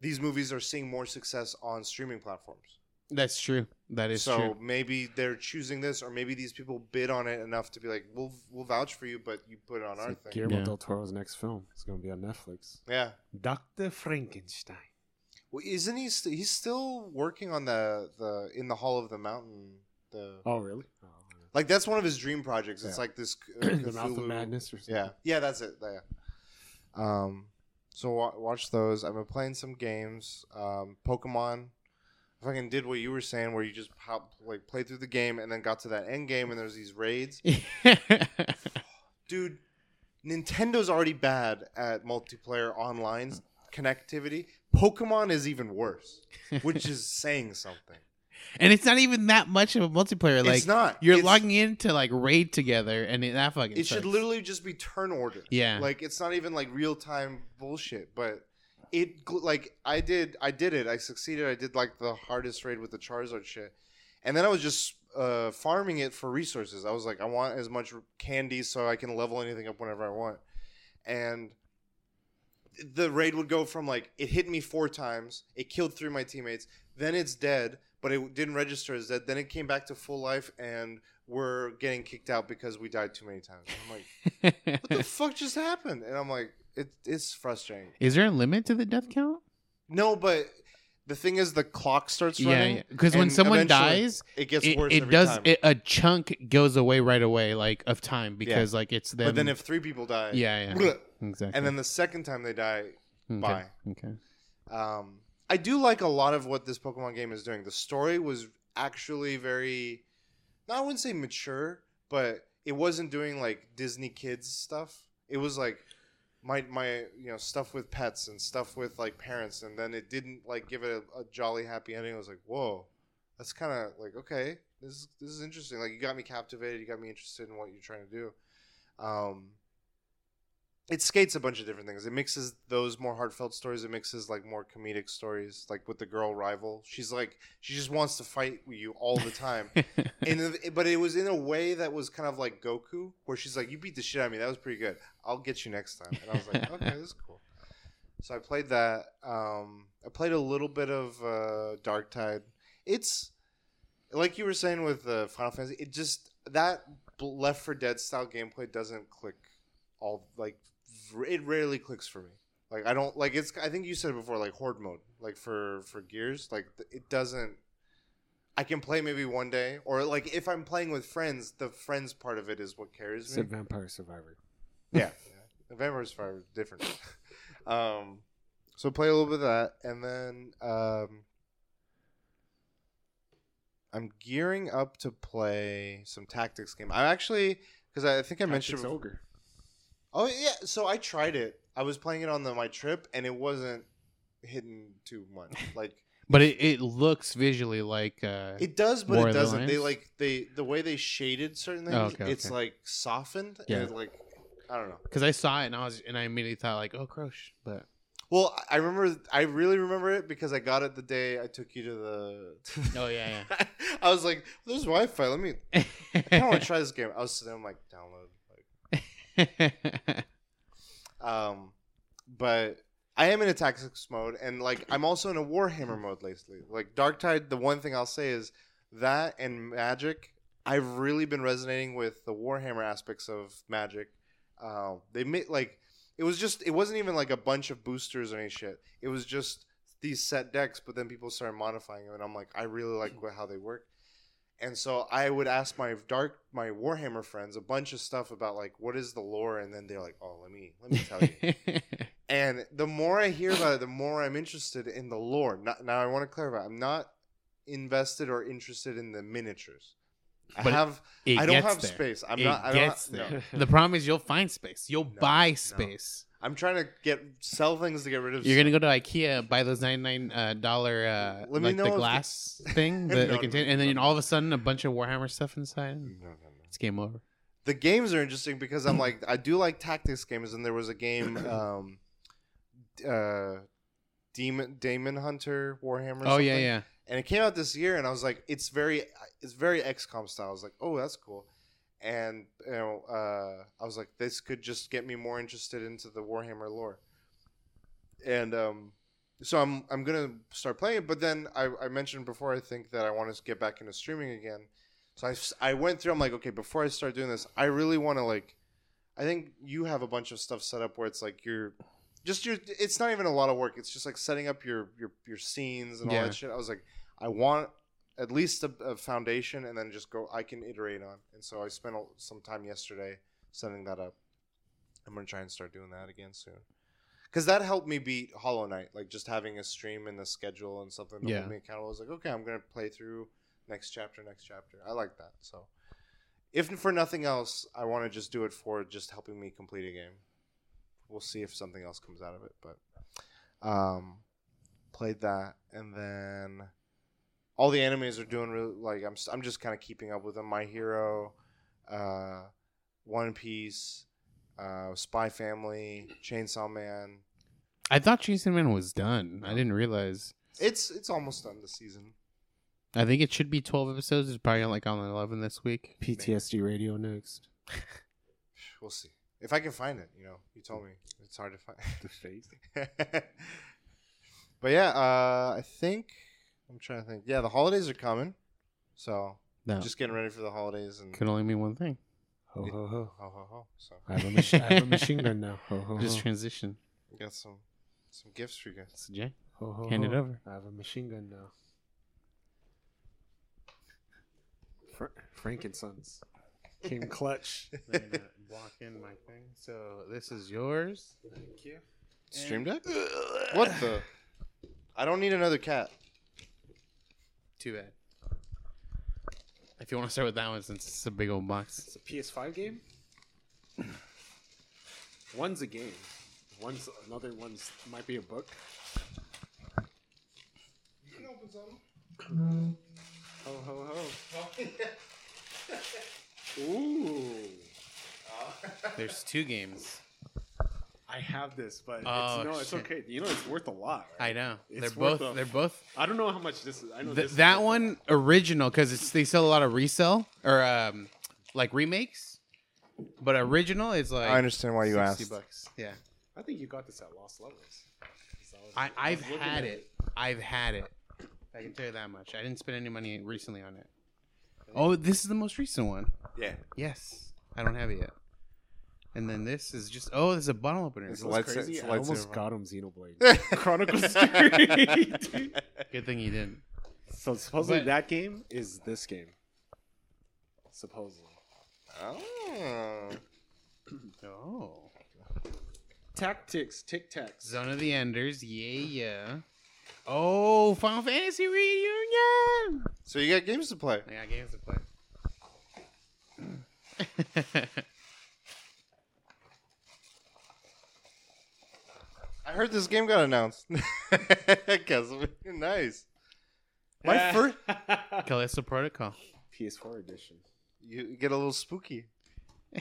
these movies are seeing more success on streaming platforms. That's true that is so true maybe they're choosing this, or maybe these people bid on it enough to be like, "We'll we'll vouch for you, but you put it on our So thing." Guillermo Yeah. del Toro's next film is going to be on Netflix. Yeah. Doctor Frankenstein. Well, isn't he? St- he's still working on the the in the Hall of the Mountain. The Oh, really? Oh, like that's one of his dream projects. It's Yeah. like this. Uh, the Mouth of Madness or something. Yeah, yeah, that's it. Yeah. Um, so wa- watch those. I've been playing some games. Um, Pokemon. Fucking did what you were saying, where you just hop, like play through the game and then got to that end game, and there's these raids. Dude, Nintendo's already bad at multiplayer online connectivity. Pokemon is even worse, which is saying something. and it's not even that much of a multiplayer like it's not. you're It's- logging in to like raid together and it, that fucking It should literally just be turn order. yeah like it's not even like real time bullshit but it like i did i did it i succeeded i did like the hardest raid with the charizard shit and then i was just uh, farming it for resources i was like i want as much candy so i can level anything up whenever i want and the raid would go from like it hit me four times, it killed three of my teammates, then it's dead, but it didn't register as dead. Then it came back to full life, and we're getting kicked out because we died too many times. I'm like, what the fuck just happened? And I'm like, it, it's frustrating. Is there a limit to the death count? No, but the thing is, the clock starts Yeah, running. because when and someone eventually dies, it gets it, worse. it every does time. it, a chunk goes away right away, like of time, because like it's them. but then if three people die, yeah, yeah, bleh, exactly. and then the second time they die, okay. bye. Okay. Um, I do like a lot of what this Pokemon game is doing. The story was actually very, no, I wouldn't say mature, but it wasn't doing like Disney kids stuff. It was like my my you know stuff with pets and stuff with like parents, and then it didn't like give it a, a jolly happy ending. I was like, whoa, that's kind of like okay, this is this is interesting. Like you got me captivated, you got me interested in what you're trying to do. Um, it skates a bunch of different things. It mixes those more heartfelt stories. It mixes like more comedic stories, like with the girl rival. She's like she just wants to fight you all the time. and but it was in a way that was kind of like Goku, where she's like, "You beat the shit out of me. That was pretty good. I'll get you next time." And I was like, "Okay, this is cool." So I played that. Um, I played a little bit of uh, Darktide. It's like you were saying with uh, Final Fantasy. It just that Left 4 Dead style gameplay doesn't click all like it rarely clicks for me. Like I don't like it's. I think you said it before, like horde mode, like for for Gears, like it doesn't. I can play maybe one day, or like if I'm playing with friends, the friends part of it is what carries me. Said Vampire Survivor. yeah, yeah. Vampire Survivor is different. um, so play a little bit of that, and then um, I'm gearing up to play some tactics game. I actually because I think I mentioned Tactics Ogre. Oh yeah, so I tried it. I was playing it on the, my trip, and it wasn't hidden too much. Like but it, it looks visually like uh, it does, but War it doesn't. They like they the way they shaded certain things. Oh, okay, it's okay. like softened. Yeah. And like I don't know. because I saw it and I was and I immediately thought like, oh, Crosh, but Well, I remember. I really remember it because I got it the day I took you to the. oh yeah, yeah. I was like, "There's Wi-Fi. Let me. I kind of want to try this game." I was sitting I'm like, download. Um, but I am in a tactics mode, and like I'm also in a Warhammer mode lately. Like Darktide, the one thing I'll say is that and Magic. I've really been resonating with the Warhammer aspects of Magic. Uh, they made like it was just it wasn't even like a bunch of boosters or any shit. It was just these set decks, but then people started modifying them, and I'm like, I really like how they work. And so I would ask my dark my Warhammer friends a bunch of stuff about like what is the lore, and then they're like, oh, let me let me tell you. And the more I hear about it, the more I'm interested in the lore. Not, now, I want to clarify: I'm not invested or interested in the miniatures. I But it- have. I don't have there. space. I'm it not. I don't gets have, there. no. The problem is you'll find space. You'll No, buy space. I'm trying to get sell things to get rid of. You're gonna go to IKEA, buy those ninety nine uh, dollar uh, Let me like know the glass thing, the, No, the no, container, and then no. all of a sudden a bunch of Warhammer stuff inside. No, no, no. It's game over. The games are interesting because I'm like I do like tactics games, and there was a game, um, uh, Demon Damon Hunter Warhammer. Oh yeah, yeah. and it came out this year and i was like it's very it's very xcom style i was like oh that's cool and you know uh, i was like this could just get me more interested into the warhammer lore. And um so i'm i'm gonna start playing it but then i, I mentioned before i think that i want to get back into streaming again. So I, I went through i'm like okay before i start doing this i really want to like i think you have a bunch of stuff set up where it's like you're just your it's not even a lot of work. It's just like setting up your your, your scenes and all Yeah. that shit. I was like i want at least a, a foundation and then just go i can iterate on. And so i spent a- some time yesterday setting that up. I'm gonna try and start doing that again soon. Because that helped me beat hollow knight like just having a stream and a schedule and something to Yeah. me accountable. I was like okay i'm gonna play through next chapter next chapter. I like that. So if for nothing else i want to just do it for just helping me complete a game. We'll see if something else comes out of it but um played that and then all the animes are doing really like i'm, I'm just kind of keeping up with them my hero uh one piece uh spy family chainsaw man I thought Chainsaw Man was done. I didn't realize. it's it's almost done this season I think it should be twelve episodes. It's probably like on eleven this week. PTSD Radio next. we'll see If I can find it, you know, you told me it's hard to find. The face. but yeah, uh, I think I'm trying to think. Yeah, the holidays are coming, so No, just getting ready for the holidays and could only mean one thing. Ho ho ho! ho ho ho. So I have a machine. I have a machine gun now. Ho ho Just ho! transition. we got some some gifts for you guys. So Jay, ho, ho, hand it ho. over. I have a machine gun now. Fra- Frank & Son's came clutch. block in my thing. So this is yours. Thank you. Stream Deck? What the? I don't need another cat. Too bad. If you want to start with that one, since it's a big old box. It's a PS5 game. One's a game. One's another one's might be a book. You can open something. Ho ho ho! Ooh, oh. There's two games. I have this, but Oh, it's, no, it's shit. okay. You know, it's worth a lot. right? I know. It's they're both. a- They're both. I don't know how much this is. I know Th- this is that one original because it's they sell a lot of resell or um like remakes, but original is like I understand why you 60 asked. bucks. Yeah. I think you got this at Lost Levels. 'Cause was- I was I've looking had at it. I've had it. I can tell you that much. I didn't spend any money recently on it. Oh, this is the most recent one. Yeah. Yes, I don't have it yet. And then this is just oh, there's a bottle opener. It's It was Lights- crazy. it's I lightsaber almost one. got him Xenoblade Chronicles 3. Good thing you didn't. So supposedly But- that game is this game. Supposedly. Oh. Oh, Tactics, Tic Tacs. Zone of the Enders. Yeah, yeah. Oh, Final Fantasy reunion. So you got games to play. I got games to play. I heard this game got announced. Guess nice. My first, Callisto Protocol. PS4 edition. you get a little spooky.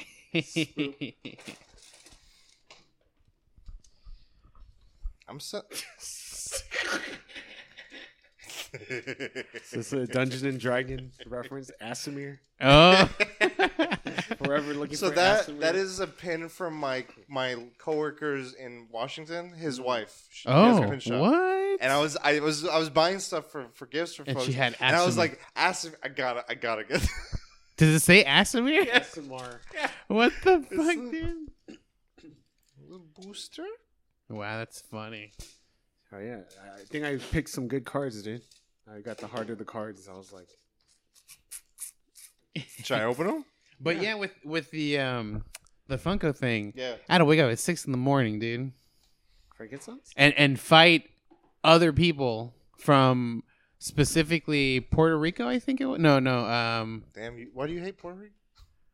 I'm so. Is this a Dungeon and Dragon reference? Asimir? oh. Forever looking so for that Asimir? that is a pin from my my coworkers in Washington. His mm. wife. She oh, has oh, a pin shop. what? And I was I was I was buying stuff for, for gifts for And folks. she had and I was Asimir. like, Asim, I gotta I gotta get. Does it say Asimir? Asimar. What the fuck, It's- dude? Little booster. Wow, that's funny. Oh yeah, I I think I picked some good cards, dude. I got the heart of the cards. I was like, Should I open them? But yeah, with with the um the Funko thing, Yeah. I had to wake up at six in the morning, dude, Frankenstein's? and and fight other people from specifically Puerto Rico. I think it was. No, no. Um, Damn you! Why do you hate Puerto Rico?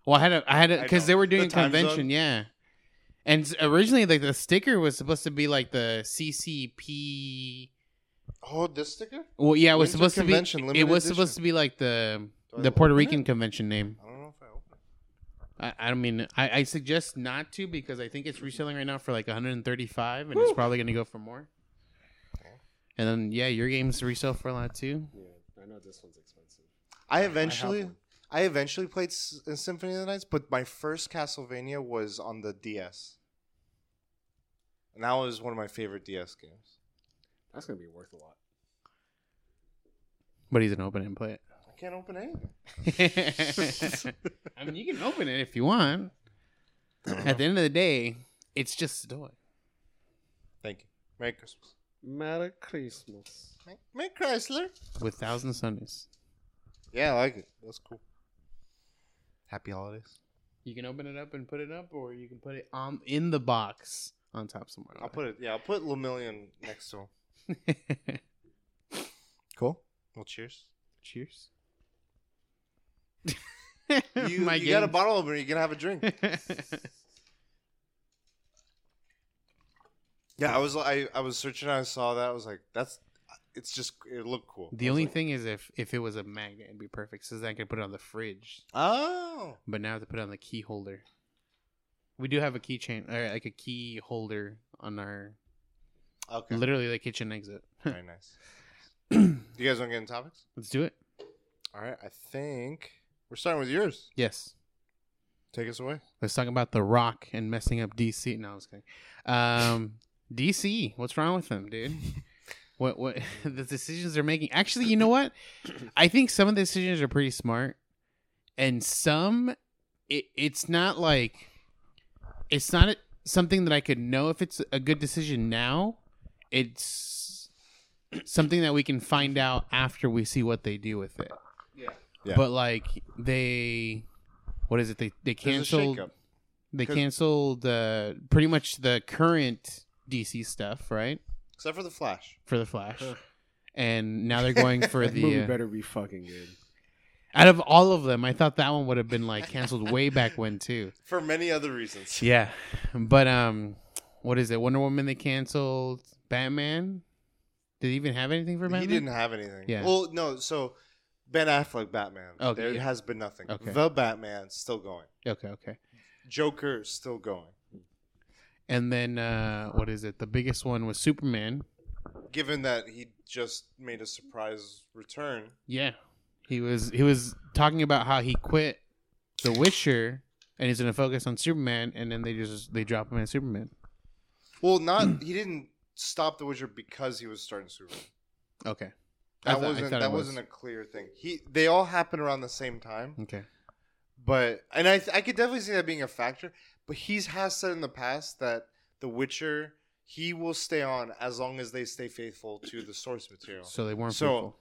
well, I had to, I had I because they were The doing a convention, zone? yeah. And originally, like the sticker was supposed to be like the CCP. Oh, this sticker? Well, yeah, it was Winter supposed to be. It was edition. supposed to be like the the Puerto Rican it? convention name. I don't know if I open it. I, I don't mean I, I suggest not to because I think it's reselling right now for like 135 and it's probably going to go for more. And then yeah, your games resell for a lot too. Yeah, I know this one's expensive. I I eventually, one. I, eventually played S- uh, Symphony of the Nights, but my first Castlevania was on the DS, and that was one of my favorite DS games. That's gonna be worth a lot. But he's gonna open it and play I can't open anything. it. I mean, you can open it if you want. At the end of the day, it's just a toy. Thank you. Merry Christmas. Merry Christmas. Merry- Merry Chrysler. with thousand Sundays. Yeah, I like it. That's cool. Happy holidays. You can open it up and put it up, or you can put it on in the box on top somewhere. I'll put it. Yeah, I'll put Lemillion next to him. Cool. Well, cheers. Cheers. You, My you got a game- bottle opener. You can have a drink. Yeah, I was I, I was searching. I saw that. I was like, that's. It's just it looked cool. The I was only like, thing is if if it was a magnet, it'd be perfect. So then I could put it on the fridge. Oh. But now I have to put it on the key holder. We do have a keychain, or like a key holder on our Okay. literally the kitchen exit. Very nice. you guys want to get into topics? Let's do it. All right. I think we're starting with yours. Yes. Take us away. Let's talk about The Rock and messing up DC. No, I was kidding. Um, DC, what's wrong with them, dude? What what the decisions they're making? Actually, you know what? I think some of the decisions are pretty smart, and some it, it's not like it's not something that I could know if it's a good decision now. It's something that we can find out after we see what they do with it. Yeah. Yeah. But like they, what is it? They they There's a canceled. shakeup. They 'Cause- canceled uh, pretty much the current DC stuff, right? except for the Flash. For the Flash, and now they're going for That movie the. Uh, better be fucking good. out of all of them, I thought that one would have been like canceled way back when too. For many other reasons. Yeah, but um, what is it? Wonder Woman they canceled. Batman. Did he even have anything for Batman? He didn't have anything. Yeah. Well, no. So Ben Affleck Batman. Okay, There has been nothing. Okay. The Batman still going. Okay, okay. Joker still going. And then uh, what is it? The biggest one was Superman. Given that he just made a surprise return. Yeah, he was he was talking about how he quit The Witcher and he's gonna focus on Superman, and then they just they drop him in Superman. Well, not he didn't stop The Witcher because he was starting Superman. Okay, That I wasn't that was. wasn't a clear thing. He they all happened around the same time. okay. But and I I could definitely see that being a factor. But he's has said in the past that The Witcher he will stay on as long as they stay faithful to the source material. So they weren't. So- faithful.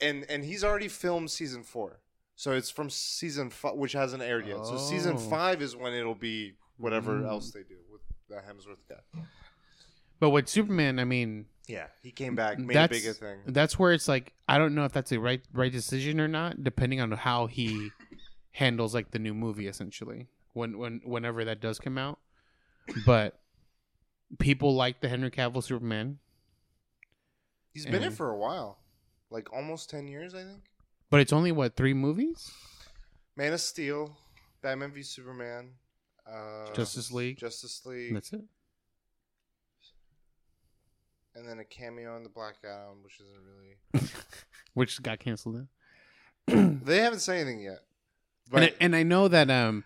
and and he's already filmed season four, so it's from season five, which hasn't aired yet. So season Oh. five is when it'll be whatever Mm. else they do with the Hemsworth guy. but with Superman, I mean, Yeah, he came back, made that's a bigger thing. that's where it's like I don't know if that's a right right decision or not, depending on how he handles like the new movie essentially when when whenever that does come out. But people like the Henry Cavill Superman, He's been it and- for a while, like almost ten years, I think. but it's only what three movies? Man of Steel, Batman v Superman, uh, Justice League. Justice League, That's it. And then a cameo in the Black Adam, which isn't really. Which got canceled. Then. They haven't said anything yet. But and, I, and I know that um,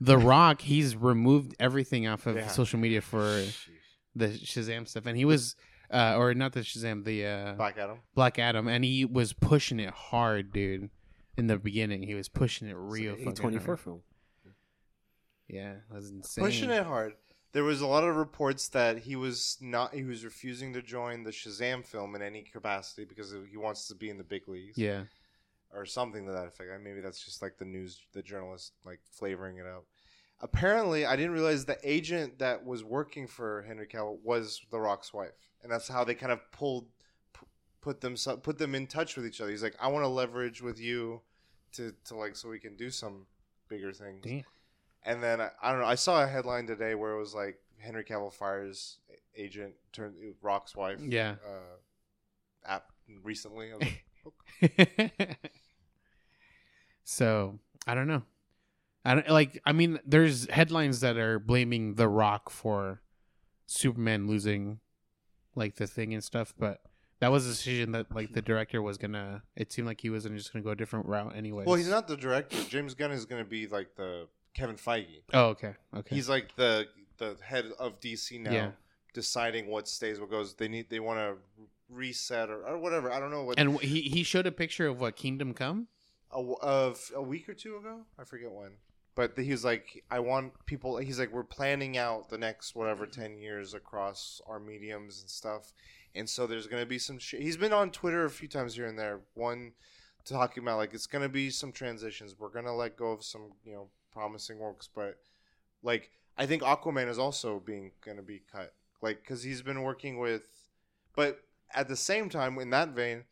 The Rock he's removed everything off of Yeah. social media for the Shazam stuff, and he was uh, or not the Shazam, the uh, Black Adam. Black Adam, and he was pushing it hard, dude. In the beginning, he was pushing it real A fucking twenty four hard. film. Yeah, that was insane. pushing it hard. There was a lot of reports that he was not he was refusing to join the Shazam film in any capacity because he wants to be in the big leagues Yeah, or something to that effect. Maybe that's just like the news, the journalist like flavoring it up. Apparently, I didn't realize the agent that was working for Henry Cavill was The Rock's wife, and that's how they kind of pulled put them put them in touch with each other. He's like, I want to leverage with you to to like so we can do some bigger things. damn. And then I, I don't know. I saw a headline today where it was like Henry Cavill fires agent turned Rock's wife. Yeah. Uh, app recently. I was like, so I don't know. I don't like. I mean, there's headlines that are blaming The Rock for Superman losing, like the thing and stuff, but. That was a decision that like the director was gonna. It seemed like he was just gonna go a different route anyway. well, he's not the director. James Gunn is going to be like the Kevin Feige. Oh, okay, okay. He's like the the head of DC now, Yeah. deciding what stays, what goes. They need they want to reset or, or whatever. I don't know what. and he he showed a picture of what Kingdom Come. a, of a week or two ago. I forget when. But he was like, I want people. He's like, we're planning out the next whatever mm-hmm. ten years across our mediums and stuff, and so there's gonna be some. Sh- he's been on Twitter a few times here and there. One talking about like it's gonna be some transitions. We're gonna let go of some you know promising works, but like I think Aquaman is also being gonna be cut, like because he's been working with, but at the same time in that vein.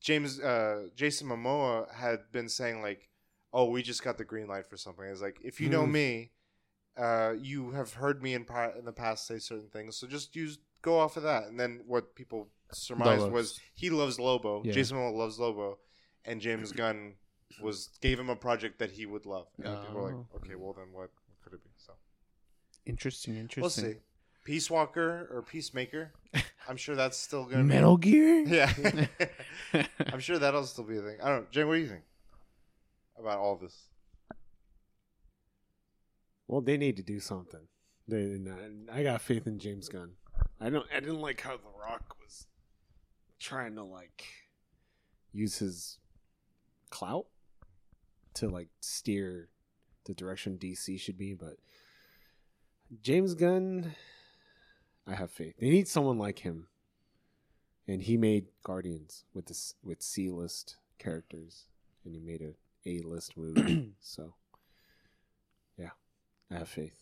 James uh, Jason Momoa had been saying like, "Oh, we just got the green light for something." It's like if you know Hmm. me, uh, you have heard me in pa- in the past say certain things, so just use go off of that. And then what people surmised Lobos. was he loves Lobo. Yeah. Jason Momoa loves Lobo, and James Gunn was gave him a project that he would love. And then people were like, Oh. "Okay, well then what, what could it be?" So Interesting, interesting. we'll see. Peace Walker or Peacemaker. I'm sure that's still gonna Metal Gear. Yeah. I'm sure that'll still be a thing. I don't know. Jay, what do you think about all this? Well, they need to do something. They, not, I got faith in James Gunn. I don't. I didn't like how The Rock was trying to like use his clout to like steer the direction DC should be, but James Gunn, I have faith. They need someone like him, and he made Guardians with this with C list characters, and he made a A list movie. so, yeah, I have faith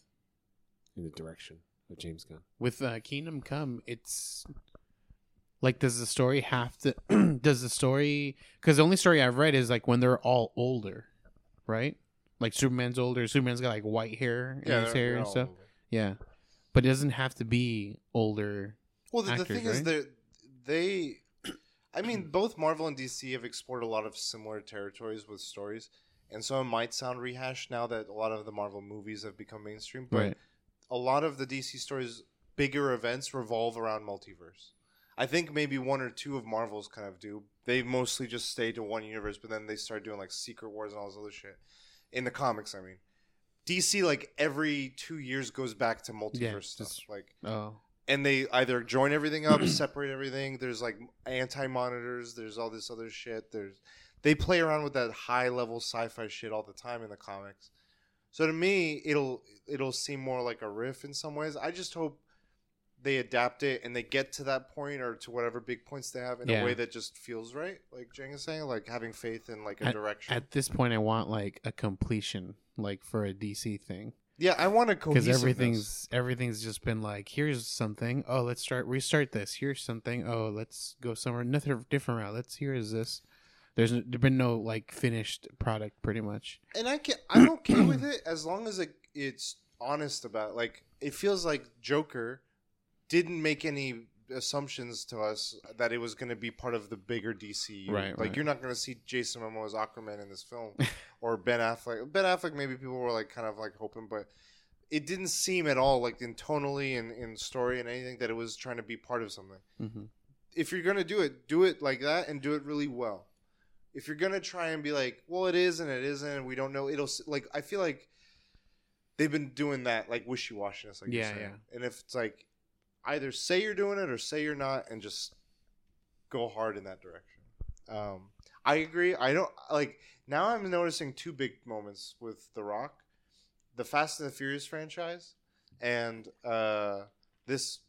in the direction of James Gunn. With uh, Kingdom Come, it's like does the story have to? does the story? Because the only story I've read is like when they're all older, right? Like Superman's older. Superman's got like white hair in his hair and all stuff. Yeah, but it doesn't have to be older. Well, the, the actors, thing is right? that they, I mean, both Marvel and DC have explored a lot of similar territories with stories, and so it might sound rehashed now that a lot of the Marvel movies have become mainstream. But Right. a lot of the DC stories, bigger events revolve around multiverse. I think maybe one or two of Marvel's kind of do. They mostly just stay to one universe, but then they start doing like Secret Wars and all this other shit in the comics. I mean, DC like every two years goes back to multiverse Yeah, stuff. just- Like Oh, and they either join everything up, separate everything. There's like anti monitors. There's all this other shit. There's they play around with that high level sci-fi shit all the time in the comics. So to me, it'll it'll seem more like a riff in some ways. I just hope they adapt it and they get to that point or to whatever big points they have in Yeah. a way that just feels right. Like Jang is saying, like having faith in like a direction. at this point, I want like a completion, like for a DC thing. yeah, I want a because everything's everything's just been like here's something oh let's start restart this here's something oh let's go somewhere another different route let's here is this there's n- there been no like finished product pretty much and I can I'm okay with it as long as it, it's honest about like it feels like Joker didn't make any assumptions to us that it was going to be part of the bigger DCU. Right, like right. you're not going to see Jason Momoa as Aquaman in this film or Ben Affleck. Ben Affleck maybe people were like kind of like hoping but it didn't seem at all like in tonally and in story and anything that it was trying to be part of something. mm-hmm. If you're going to do it, do it like that and do it really well. If you're going to try and be like, well it is and it isn't and we don't know it'll like I feel like they've been doing that like wishy-washiness like you're Yeah, yeah. And if it's like either say you're doing it or say you're not and just go hard in that direction. Um, I agree. I don't like now. I'm noticing two big moments with The Rock, the Fast and the Furious franchise, and uh, this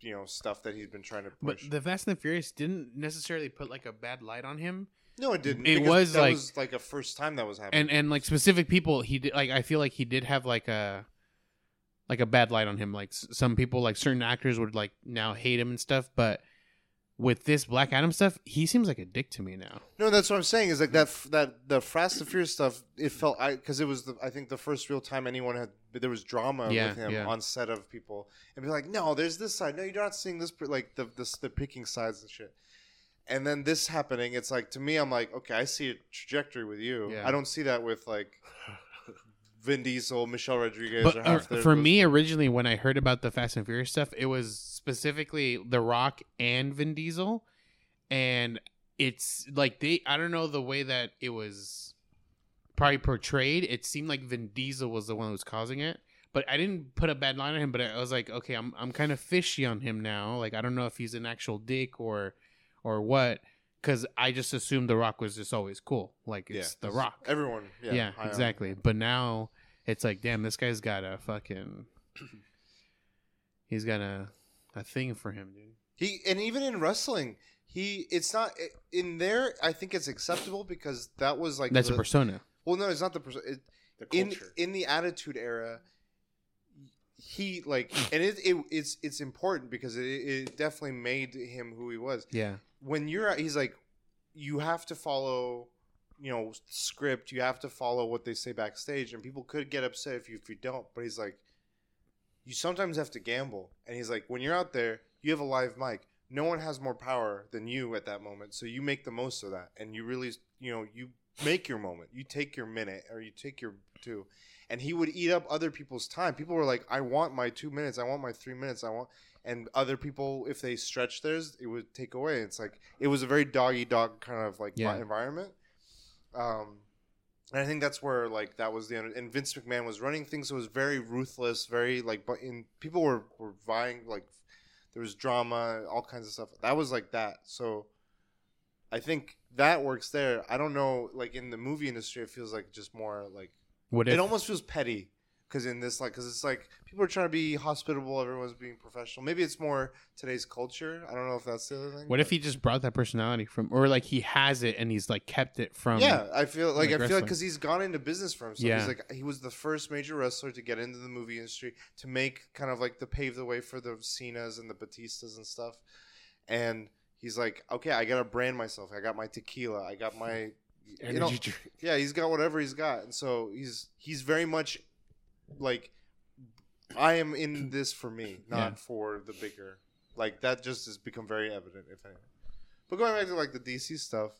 you know stuff that he's been trying to but the fast and the furious didn't necessarily put like a bad light on him no, it didn't. it was like- was like a first time that was happening. and and like specific people he did like i feel like he did have like a like a bad light on him like s- some people like certain actors would like now hate him and stuff but with this black adam stuff he seems like a dick to me now No, that's what I'm saying. Is like that f- that the Fast and Furious stuff. It felt I because it was the I think the first real time anyone had there was drama Yeah, with him yeah. on set of people and be like, no, there's this side. No, you're not seeing this. per-" Like the the the picking sides and shit. And then this happening, it's like to me, I'm like, okay, I see a trajectory with you. Yeah. I don't see that with like Vin Diesel, Michelle Rodriguez, but uh, for those- me originally when i heard about the fast and furious stuff it was specifically the rock and vin diesel. And it's like they i don't know the way that it was probably portrayed. It seemed like vin diesel was the one who was causing it. But i didn't put a bad line on him but i was like okay i'm, I'm kind of fishy on him now. Like i don't know if he's an actual dick or or what because i just assumed the rock was just always cool. Like yeah, it's the 'cause rock. Everyone, yeah, yeah, exactly. But now it's like, damn, this guy's got a fucking. He's got a a thing for him, dude. He and even in wrestling, he it's not in there. I think it's acceptable because that was like That's a the- persona. Well, no, it's not the person. It, The in culture. in the Attitude Era, he like, and it, it it's it's important because it, it definitely made him who he was. Yeah, When you're, at- he's like, you have to follow, you know, script. You have to follow what they say backstage, and people could get upset if you if you don't. But he's like, you sometimes have to gamble, and he's like, when you're out there, you have a live mic. No one has more power than you at that moment, so you make the most of that, and you really, you know, you make your moment. You take your minute or you take your two. And he would eat up other people's time. People were like, I want my two minutes. I want my three minutes. I want. And other people, if they stretch theirs, it would take away. It's like, it was a very doggy dog kind of like Yeah. environment. Um, And I think that's where like that was the end. and Vince McMahon was running things. So it was very ruthless, very like but in people were were vying like there was drama, all kinds of stuff. That was like that. So I think that works there. I don't know, like in the movie industry, it feels like just more like What if it almost feels petty because in this like because it's like people are trying to be hospitable, everyone's being professional. Maybe it's more today's culture. I don't know if that's the other thing. what if he just brought that personality from or like he has it and he's like kept it from yeah, I feel like, I feel like because he's gone into business for himself. Yeah. He's like he was the first major wrestler to get into the movie industry to make kind of like the pave the way for the Cenas and the Batistas and stuff. And he's like, okay, I gotta brand myself. I got my tequila. I got my, you Energy know, drink. yeah. He's got whatever he's got, and so he's he's very much like, I am in this for me, not Yeah. for the bigger. Like that just has become very evident, if anything. But going back to like the DC stuff,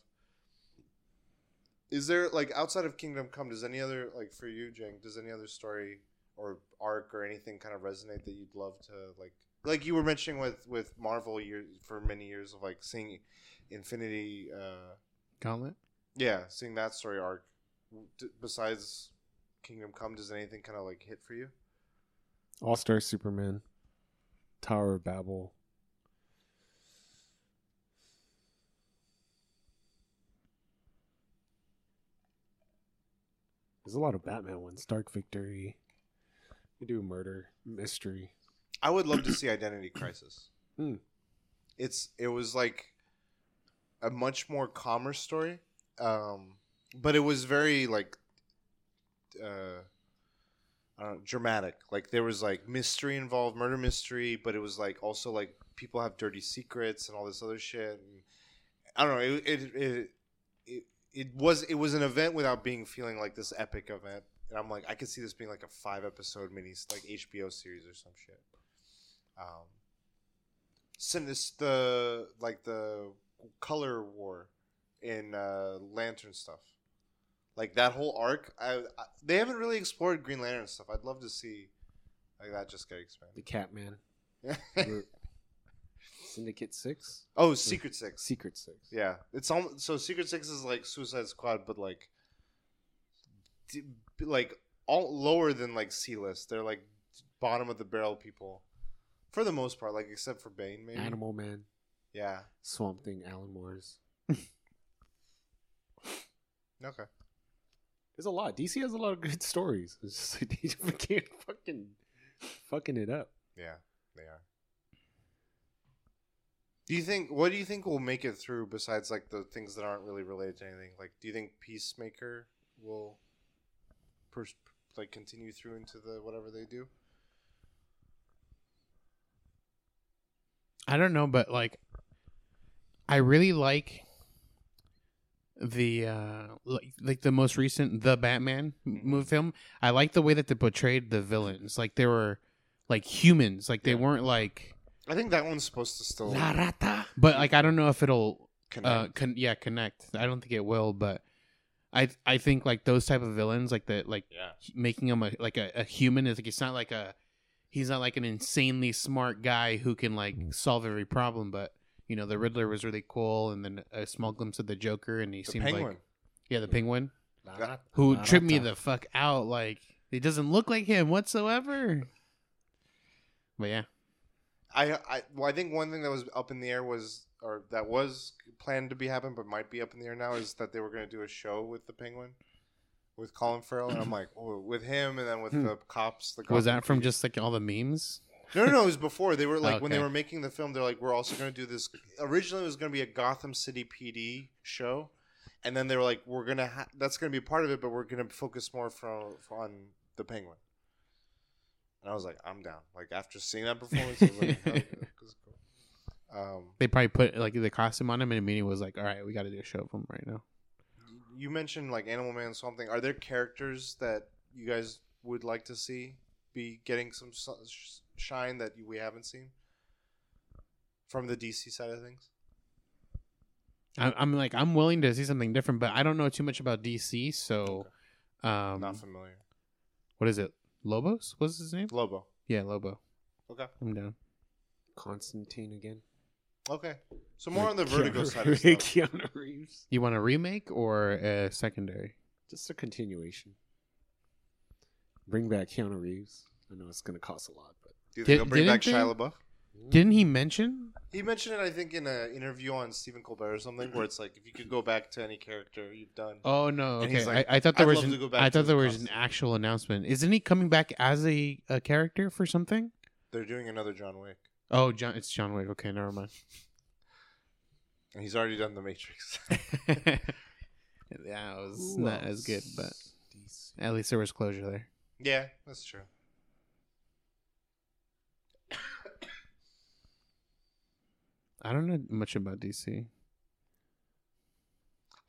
is there like outside of Kingdom Come? Does any other like for you, Jang? Does any other story or arc or anything kind of resonate that you'd love to like? Like you were mentioning with with Marvel years for many years of like seeing Infinity, uh, gauntlet. yeah, seeing that story arc. D- besides Kingdom Come, does anything kind of like hit for you? All Star Superman, Tower of Babel. There's a lot of Batman ones. Dark Victory. You do murder mystery. I would love to see Identity Crisis. Hmm. It's it was like a much more calmer story, um, but it was very like uh, I don't know, dramatic. Like there was like mystery involved, murder mystery, but it was like also like people have dirty secrets and all this other shit. And I don't know. It it it it, it was it was an event without being feeling like this epic event. And I'm like, I could see this being like a five episode mini like HBO series or some shit. Um, since the like the color war in uh, Lantern stuff, like that whole arc, I, I they haven't really explored Green Lantern stuff. I'd love to see like that just get expanded. The Catman. Syndicate 6? oh, Secret Six. Secret 6. Yeah, it's all so. Secret Six is like Suicide Squad, but like, d- like all lower than like C list. They're like bottom of the barrel people, for the most part. Like except for Bane, maybe. Animal Man. Yeah. Swamp Thing. Alan Moore's. Okay. There's a lot. DC has a lot of good stories. It's just like they just can't fucking fucking it up. Yeah, they are. Do you think? What do you think will make it through? Besides, like the things that aren't really related to anything. Like, do you think Peacemaker will, pers- like, continue through into the whatever they do? I don't know, but like, I really like the uh like, like the most recent the Batman m- movie film. I like the way that they portrayed the villains. Like they were like humans. Like they Yeah. weren't like I think that one's supposed to still La Rata. But like I don't know if it'll connect. uh con- yeah connect. I don't think it will, but I I think like those type of villains like that like yeah. making him a like a, a human is like it's not like a he's not like an insanely smart guy who can like solve every problem but you know the riddler was really cool and then a small glimpse of the joker and he The seemed penguin. like yeah the penguin Yeah. who La tripped me Rata. the fuck out like he doesn't look like him whatsoever but yeah I, I well, I think one thing that was up in the air was, or that was planned to be happen, but might be up in the air now, is that they were going to do a show with the Penguin, with Colin Farrell, and I'm like, oh, with him, and then with Hmm. the cops. The was that from just like all the memes No, no, no. It was before. They were like when they were making the film. They're like, we're also going to do this. Originally, it was going to be a Gotham City PD show, and then they were like, we're gonna. Ha- that's going to be part of it, but we're going to focus more from on the Penguin. And I was like, I'm down. Like after seeing that performance, I was like, yeah, cool. Um, they probably put like the costume on him and meeting was like all right we got to do a show of him right now you mentioned like Animal Man, something. Are there characters that you guys would like to see be getting some shine that we haven't seen from the DC side of things? I, I'm like I'm willing to see something different, but I don't know too much about DC. So, um, Not familiar. what is it? Lobos? What's his name? Lobo. Yeah, Lobo. Okay. I'm down. Constantine again. Okay. So more on the Keanu- Vertigo side of stuff. Keanu Reeves. You want a remake or a secondary? Just a continuation. Bring back Keanu Reeves. I know it's gonna cost a lot, but Do you think Did- they'll bring back didn't Shia LaBeouf? Didn't he mention? He mentioned it, I think, in an interview on Stephen Colbert or something, where it's like, if you could go back to any character you've done. Oh no! And Okay, like, I, I thought there "I'd was an, to go back I to thought the there was an actual announcement. Isn't he coming back as a, a character for something? They're doing another John Wick, Oh, John, it's John Wick. Okay, never mind. and he's already done The Matrix. yeah, it was Who not as good, but? DC. at least there was closure there. yeah, that's true. I don't know much about DC.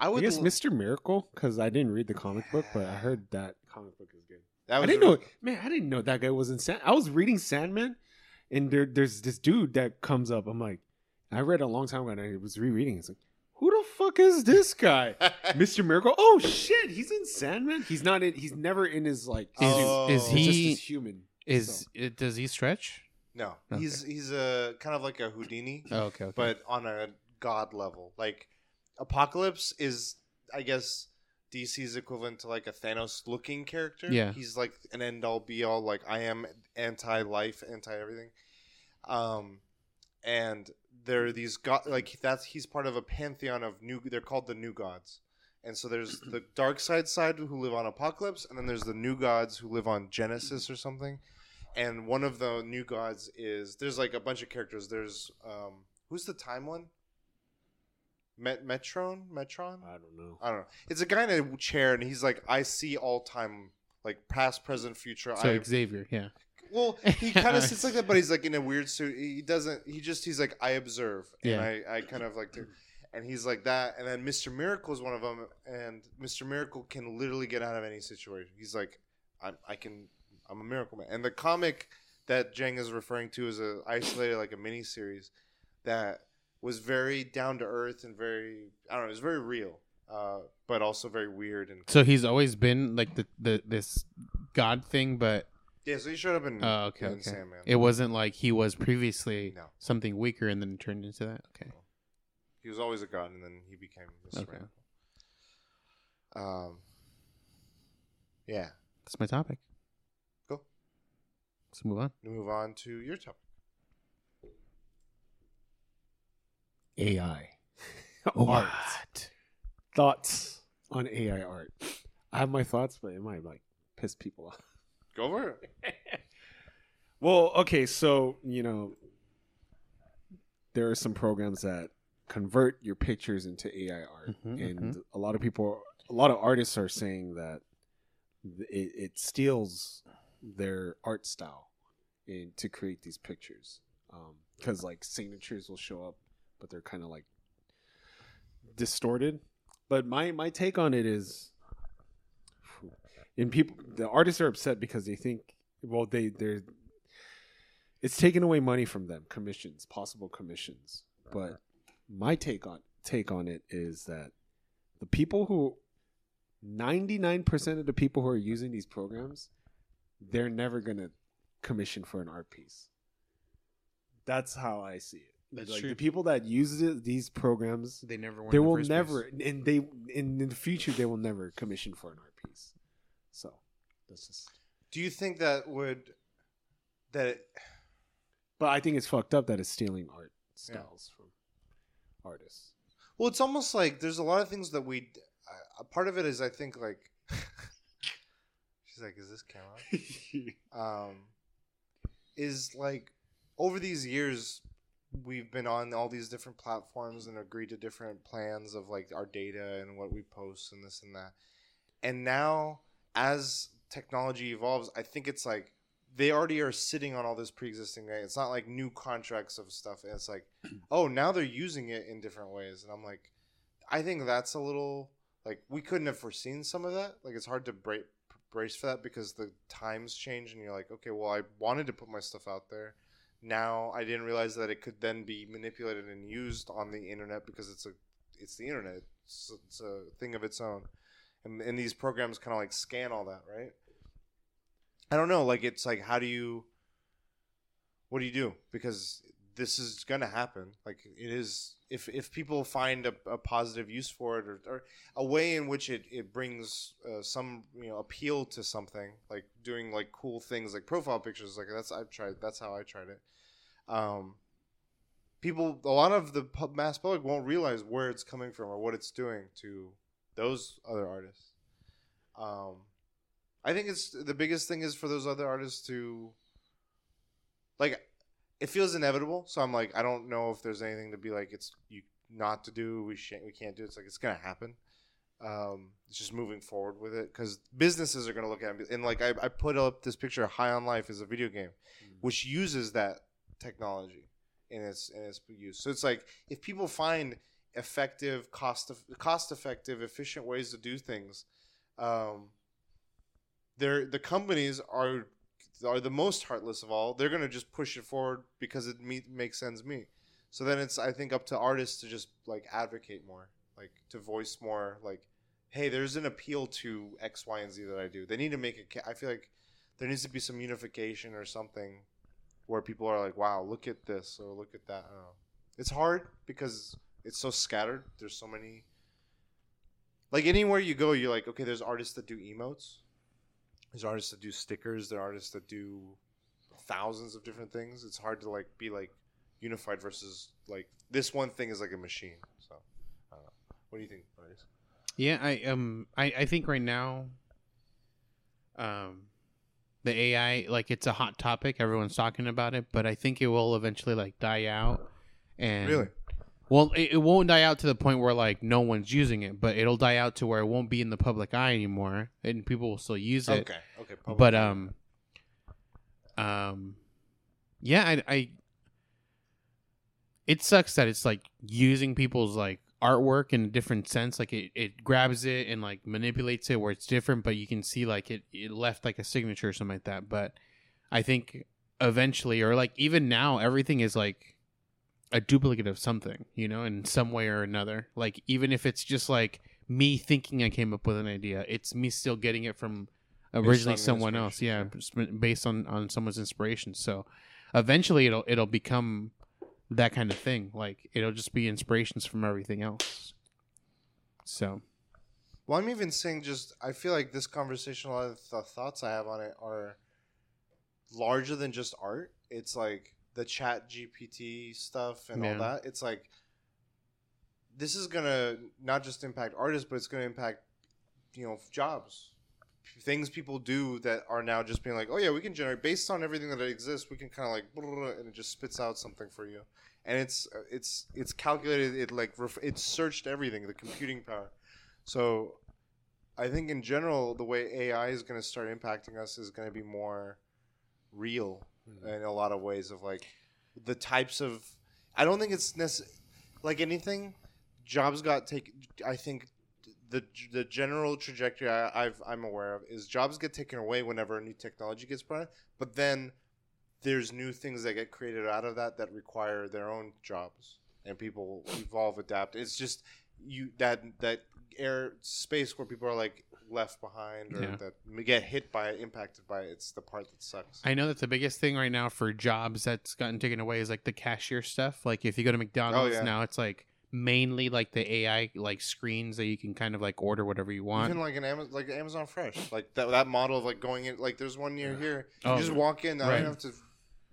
I I guess l- Mr. Miracle because I didn't read the comic book, but I heard that comic book is good. that I didn't a- know, man. I didn't know that guy was in Sand. I was reading Sandman, and there, there's this dude that comes up. I'm like, I read a long time ago, and I was rereading. It's like, who the fuck is this guy? Mr. Miracle. Oh shit, he's in Sandman. He's not in. He's never in his like. Is. Oh. is It's just he human. is so. it, does he stretch? No, Okay. he's he's a kind of like a Houdini, Oh, okay, okay. but on a god level. Like Apocalypse is, I guess, DC's equivalent to like a Thanos looking character. Yeah. he's like an end all be all. Like I am anti life, anti everything. Um, and there are these god like that's he's part of a pantheon of new. They're called the new gods. And so there's the Darkseid side who live on Apokolips, and then there's the new gods who live on Genesis or something. And one of the new gods is there's like a bunch of characters. There's um who's the time one? Met Metron? Metron? I don't know. I don't know. It's a guy in a chair, and he's like, I see all time, like past, present, future. so I Xavier, yeah. well, he kind of sits like that, but he's like in a weird suit. He doesn't. He just he's like I observe, and Yeah. I I kind of like to, and he's like that. And then Mister Miracle is one of them, and Mister Miracle can literally get out of any situation. He's like, I I can. I'm a miracle man. And the comic that Jang is referring to is a isolated like a mini series that was very down to earth and very I don't know. It was very real, uh, but also very weird and So he's always been like the, the this god thing, but yeah. So he showed up in oh, okay, in okay. Sandman. It wasn't like he was previously No. something weaker and then turned into that. Okay. He was always a god, and then he became Mr. Okay. Um. Yeah. That's my topic. Go. Let's move on. To move on to your topic. AI. art. Thoughts on AI art. I have my thoughts, but it might like piss people off. Go for it. Well, okay, so you know, there are some programs that convert your pictures into AI art, Mhm, and mhm. a lot of people, a lot of artists are saying that it, it steals their art style in, to create these pictures, um, because like signatures will show up, but they're kind of like distorted. But my my take on it is, and people, the artists are upset because they think, well, they they're it's taken away money from them commissions possible commissions but my take on take on it is that the people who 99% of the people who are using these programs they're never to commission for an art piece that's how i see it That's like true. the people that use it, these programs They never they the will never place. and they in, in the future they will never commission for an art piece so that's just Do you think that would that it, But I think it's fucked up that it's stealing art Yeah. styles from artists. well, it's almost like there's a lot of things that we. Uh, a part of it is I think like. she's like, "Is this camera?" um, is like over these years we've been on all these different platforms and agreed to different plans of like our data and what we post and this and that and now as technology evolves i think it's like they already are sitting on all this pre-existing data. it's not like new contracts of stuff and it's like oh now they're using it in different ways and i'm like i think that's a little like we couldn't have foreseen some of that like it's hard to break brace for that because the times change and you're like okay well i wanted to put my stuff out there. Now i didn't realize that it could then be manipulated and used on the internet because it's a it's the internet. It's, it's a thing of its own. And, and these programs kind of like scan all that right? I don't know like it's like how do you what do you do? Because this is gonna happen. Like it is. If if people find a, a positive use for it or, or a way in which it it brings uh, some you know appeal to something, like doing like cool things like profile pictures, like that's I've tried. That's how I tried it. Um, people, a lot of the mass public won't realize where it's coming from or what it's doing to those other artists. Um, I think it's the biggest thing is for those other artists to like it feels inevitable. So I'm like, I don't know if there's anything to be like, it's you not to do. We shan't, we can't do. It. It's like it's gonna happen. Um, it's just moving forward with it because businesses are gonna look at it and like I, I put up this picture. of High on Life is a video game, which uses that technology in its in its use. So it's like if people find effective, cost cost effective, efficient ways to do things, um, they're the companies are are the most heartless of all. They're gonna just push it forward because it me- makes sense me. So then it's I think up to artists to just like advocate more, like to voice more, like, hey, there's an appeal to X, Y, and Z that I do. They need to make it. I feel like there needs to be some unification or something where people are like, wow, look at this or look at that. I don't know. It's hard because it's so scattered. There's so many. Like anywhere you go, you're like, okay, there's artists that do emotes. There's artists that do stickers. There are artists that do thousands of different things. It's hard to like be like unified versus like this one thing is like a machine. So, I don't know. What do you think, artists? Yeah, I um I, I think right now um the AI like it's a hot topic, everyone's talking about it, but I think it will eventually like die out and Really? Well, it, it won't die out to the point where like no one's using it, but it'll die out to where it won't be in the public eye anymore and people will still use it. Okay. Okay. but um um yeah I, I it sucks that it's like using people's like artwork in a different sense like it, it grabs it and like manipulates it where it's different but you can see like it, it left like a signature or something like that but i think eventually or like even now everything is like a duplicate of something you know in some way or another. Like even if it's just like me thinking i came up with an idea it's me still getting it from originally someone else. Yeah inspiration, based on on someone's inspiration. So eventually it'll it'll become that kind of thing. Like it'll just be inspirations from everything else. So. Well, I'm even saying just I feel like this conversation, a lot of the thoughts I have on it are larger than just art. It's like the ChatGPT stuff and Yeah. all that. It's like this is gonna not just impact artists, but it's gonna impact you know jobs, things people do that are now just being like, oh yeah, we can generate based on everything that exists. We can kind of like and it just spits out something for you, and it's it's it's calculated. It like ref- it searched everything, the computing power. So I think in general, the way AI is going to start impacting us is going to be more real Mm-hmm. in a lot of ways of like the types of. I don't think it's necessary. Like anything, jobs got taken. I think the the general trajectory I, I've I'm aware of is jobs get taken away whenever a new technology gets brought, in, but then there's new things that get created out of that that require their own jobs, and people evolve, adapt. It's just you that that air space where people are like left behind or Yeah. that get hit by it, impacted by it. It's the part that sucks. i know that the biggest thing right now for jobs that's gotten taken away is like the cashier stuff like if you go to mcdonald's yeah. now it's like mainly like the ai like screens that you can kind of like order whatever you want Even like an Amazon, like Amazon Fresh, like that that model of like going in. Like there's one near here. You Oh, just walk in. I right. don't have to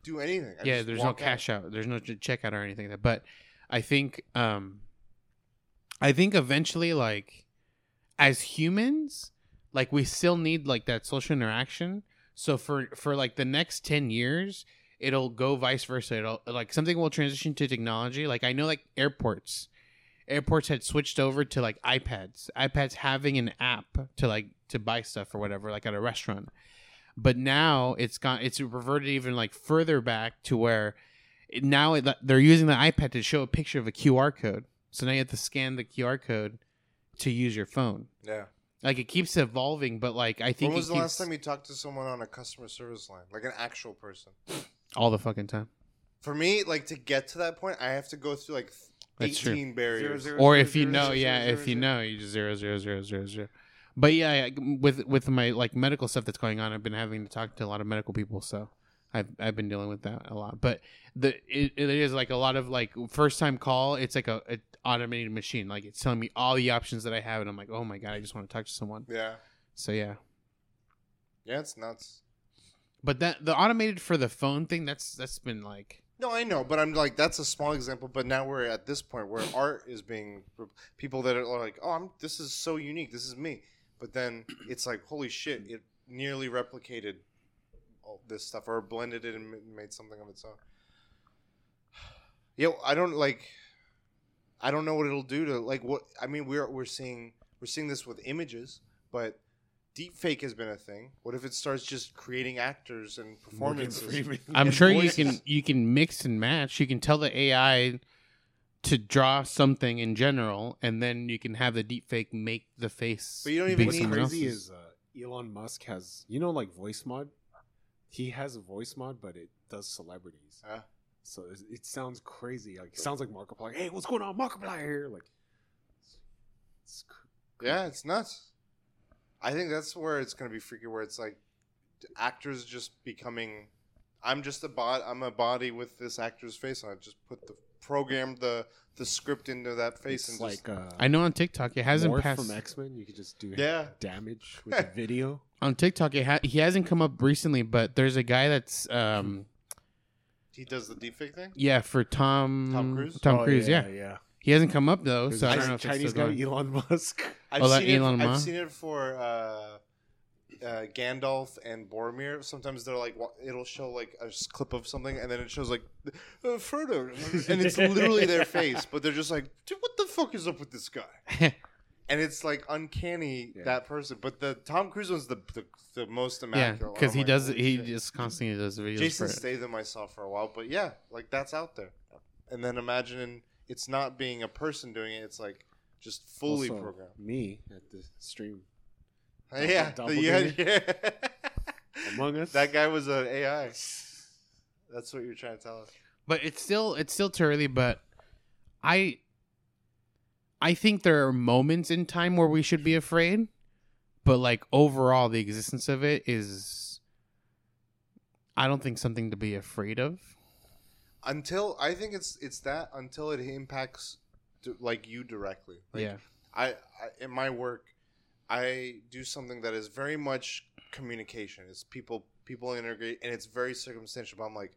do anything. I yeah there's no walk out. cash out. there's no ch- checkout or anything like that but i think um i think eventually like as humans like we still need like that social interaction. So for for like the next 10 years it'll go vice versa. It'll like something will transition to technology. Like i know like airports. Airports had switched over to like ipads. ipads having an app to like to buy stuff or whatever like at a restaurant. But now it's gone it's reverted even like further back to where now it, they're using the ipad to show a picture of a qr code. So now you have to scan the qr code to use your phone Yeah. like it keeps evolving but like i think When was it the keeps last time you talked to someone on a customer service line, like an actual person? all the fucking time For me, like to get to that point, I have to go through like That's true. eighteen barriers. Zero, or zero, if you zero, know zero, yeah zero, if you zero. know you just zero zero zero zero zero but yeah with with my like medical stuff that's going on i've been having to talk to a lot of medical people so I've I've been dealing with that a lot. But the it, it is like a lot of like first time call. It's like a, a automated machine. Like it's telling me all the options that I have, and I'm like, oh my god, I just want to talk to someone. Yeah. So yeah. Yeah, it's nuts. But that the automated for the phone thing, that's that's been like No, I know, but I'm like that's a small example. But now we're at this point where art is being people that are like, oh, I'm this is so unique. This is me. But then it's like, holy shit! It nearly replicated all this stuff or blended it and made something of its own. Yo, I don't like. I don't know what it'll do to like what I mean. We're we're seeing we're seeing this with images, but deep fake has been a thing. What if it starts just creating actors and performances? I'm And sure voices. you can you can mix and match. You can tell the AI to draw something in general, and then you can have the deepfake make the face. But you don't even be What's need- crazy else's. is uh, Elon Musk has you know like voice mod. He has a voice mod, but it does celebrities. Huh? So it, it sounds crazy. Like it sounds like Markiplier. Hey, what's going on, Markiplier? Here, like. It's, cr- Yeah, it's nuts. I think that's where it's gonna be freaky. Where it's like actors just becoming. I'm just a bot. I'm a body with this actor's face on it. Just put the program the the script into that face it's and just, like uh, I know on TikTok it hasn't passed. from X Men. You could just do yeah. damage with the video. on TikTok, it ha- he hasn't come up recently, but there's a guy that's um He does the deepfake thing. yeah for Tom Tom Cruise? Tom Oh, Cruise, yeah. yeah. He hasn't come up though, There's so I a don't know if Chinese it's still guy, going. Elon Musk. I've Oh, that seen Elon it. I've Musk? seen it for uh, uh, Gandalf and Boromir. Sometimes they're like, wa- it'll show like a s- clip of something, and then it shows like uh, Frodo, and it's literally their face, but they're just like, dude, what the fuck is up with this guy? and it's like uncanny Yeah. that person. But the Tom Cruise one's the the, the most yeah, because he like, does he shit. just constantly does videos Jason. Statham I saw for a while, but yeah, like that's out there. And then imagine it's not being a person doing it; it's like just fully Also, programmed. Me at the stream. yeah, the- yeah, yeah. Among Us. that guy was an AI. That's what you're trying to tell us. but it's still it's still too early but i i think there are moments in time where we should be afraid but like overall the existence of it is i don't think something to be afraid of Until I think it's it's that until it impacts like you directly. Like, yeah I, I in my work, I do something that is very much communication. It's people people integrate, and it's very circumstantial. But I'm like,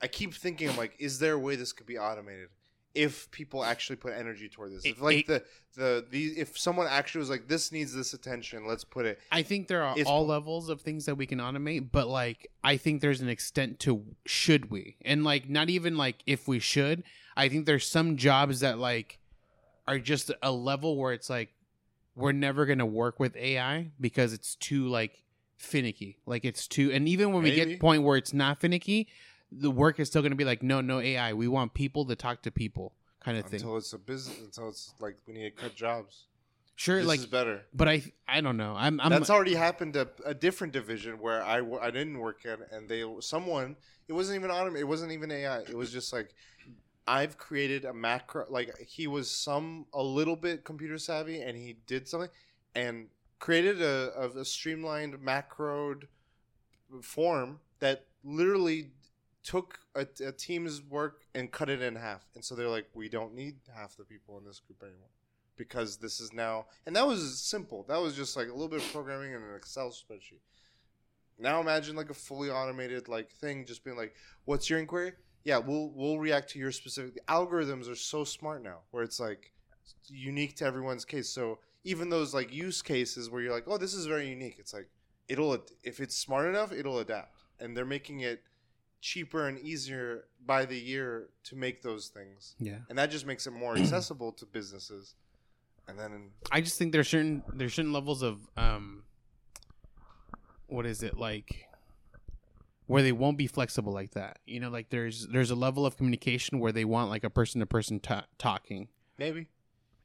I keep thinking, I'm like, is there a way this could be automated? If people actually put energy toward this, if like it- the the the if someone actually was like, this needs this attention, let's put it. i think there are all levels of things that we can automate but like i think there's an extent to should we and like not even like if we should i think there's some jobs that like are just a level where it's like we're never gonna work with AI because it's too like finicky. Like it's too, and even when we get to the point where it's not finicky, the work is still gonna be like, no, no AI. We want people to talk to people, kind of thing. Until it's a business, until it's like we need to cut jobs. Sure, This like, is better. but I, I don't know. I'm, I'm. That's already happened to a different division where I, I didn't work at, and they someone it wasn't even automated. It wasn't even AI. It was just like I've created a macro. Like he was some a little bit computer savvy, and he did something and created a, a, a streamlined macroed form that literally took a, a team's work and cut it in half. And so they're like, we don't need half the people in this group anymore because this is now and that was simple. That was just like a little bit of programming in an excel spreadsheet. Now imagine like a fully automated like thing just being like what's your inquiry? Yeah we'll we'll react to your specific the algorithms are so smart now where it's like unique to everyone's case. So even those like use cases where you're like oh this is very unique. It's like it'll if it's smart enough it'll adapt. And they're making it cheaper and easier by the year to make those things yeah. and that just makes it more accessible to businesses and then I just think there's certain there's certain levels of um what is it like where they won't be flexible like that. You know, like there's there's a level of communication where they want like a person to person talking. maybe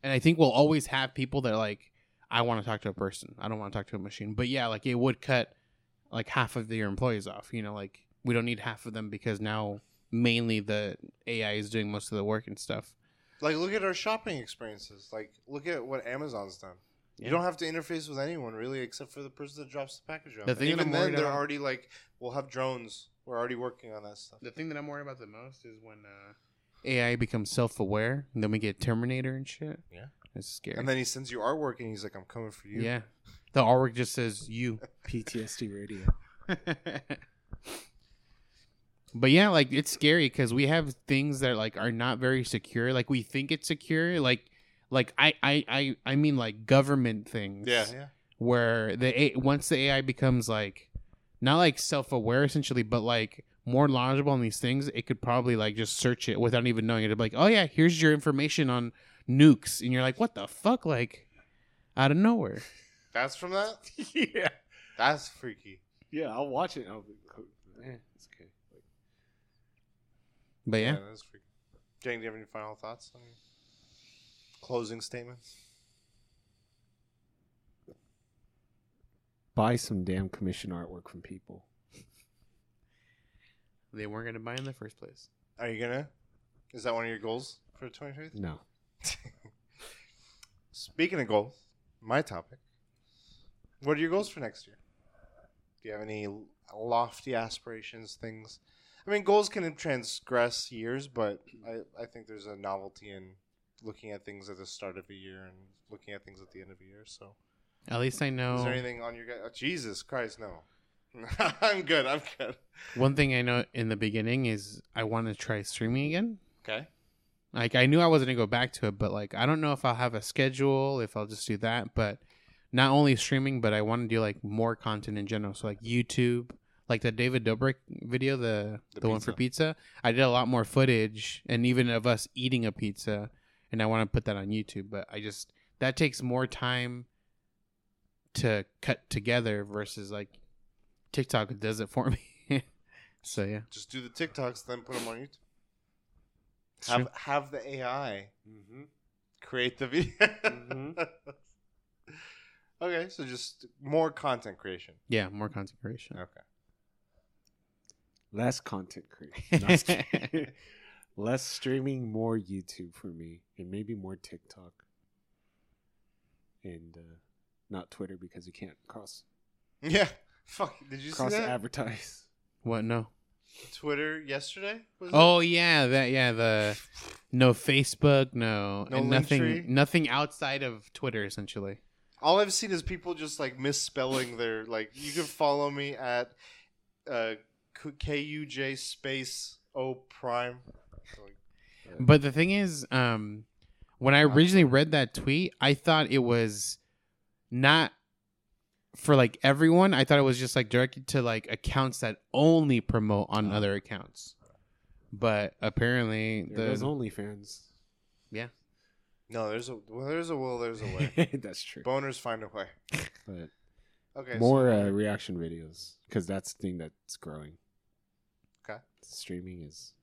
And I think we'll always have people that are like I want to talk to a person. I don't want to talk to a machine. But yeah, like it would cut like half of their employees off, you know, like we don't need half of them because now mainly the AI is doing most of the work and stuff. like look at our shopping experiences like look at what amazon's done Yeah. you don't have to interface with anyone really except for the person that drops the package off The And thing that even I'm then they're about- already like we'll have drones We're already working on that stuff. The thing that I'm worried about the most is when uh, AI becomes self-aware, and then we get Terminator and shit. Yeah. it's scary. And then he sends you artwork, and he's like, "I'm coming for you." yeah, the artwork just says you. PTSD radio. but yeah, like it's scary because we have things that like are not very secure. Like we think it's secure. Like, like I, I, I, I mean like government things. Yeah, yeah. where the A- once the AI becomes like not like self-aware essentially, but like more knowledgeable on these things, it could probably like just search it without even knowing it. It'd be like, oh yeah, here's your information on nukes, and you're like, what the fuck, like out of nowhere. That's from that. yeah. That's freaky. Yeah, I'll watch it. I'll be, eh, it's okay. But yeah, that's freaky. Jane, do you have any final thoughts? On closing statements. Buy some damn commission artwork from people. they weren't gonna buy in the first place. Are you gonna? Is that one of your goals for 2023? No. Speaking of goals, my topic. What are your goals for next year? Do you have any lofty aspirations, things? I mean, goals can transgress years, but I, I think there's a novelty in looking at things at the start of a year and looking at things at the end of a year. So, At least I know. is there anything on your guy? Oh, Jesus Christ, no. I'm good. I'm good. One thing I know in the beginning is I want to try streaming again. Okay. Like I knew I wasn't gonna go back to it, but like I don't know if I'll have a schedule, if I'll just do that. But not only streaming, but I want to do like more content in general. So like YouTube, like the David Dobrik video, the The the, one for pizza. I did a lot more footage, and even of us eating a pizza, and I want to put that on YouTube. But I just that takes more time to cut together versus like TikTok does it for me. so yeah, Just do the TikToks, then put them on YouTube. It's Have true. have the AI Mm-hmm. create the video. Mhm. okay, so just more content creation. yeah, more content creation. Okay. Less content creation. No, I was kidding. Less streaming, more YouTube for me, and maybe more TikTok, and uh, not Twitter because you can't cross Yeah. Fuck. Did you cross see that? advertise. What? No. Twitter yesterday? Was it? Oh yeah, that yeah the no Facebook, no, No and nothing, tree? nothing outside of Twitter essentially. All I've seen is people just like misspelling their like. You can follow me at uh, K U J space O prime. But the thing is, um, when I originally read that tweet, I thought it was not for like everyone. I thought it was just like directed to like accounts that only promote on Oh. other accounts. But apparently, There goes the OnlyFans. Yeah, no, there's a well, there's a will, there's a way. That's true. Boners find a way. But Okay. more so- uh, reaction videos because that's the thing that's growing. Okay. Streaming is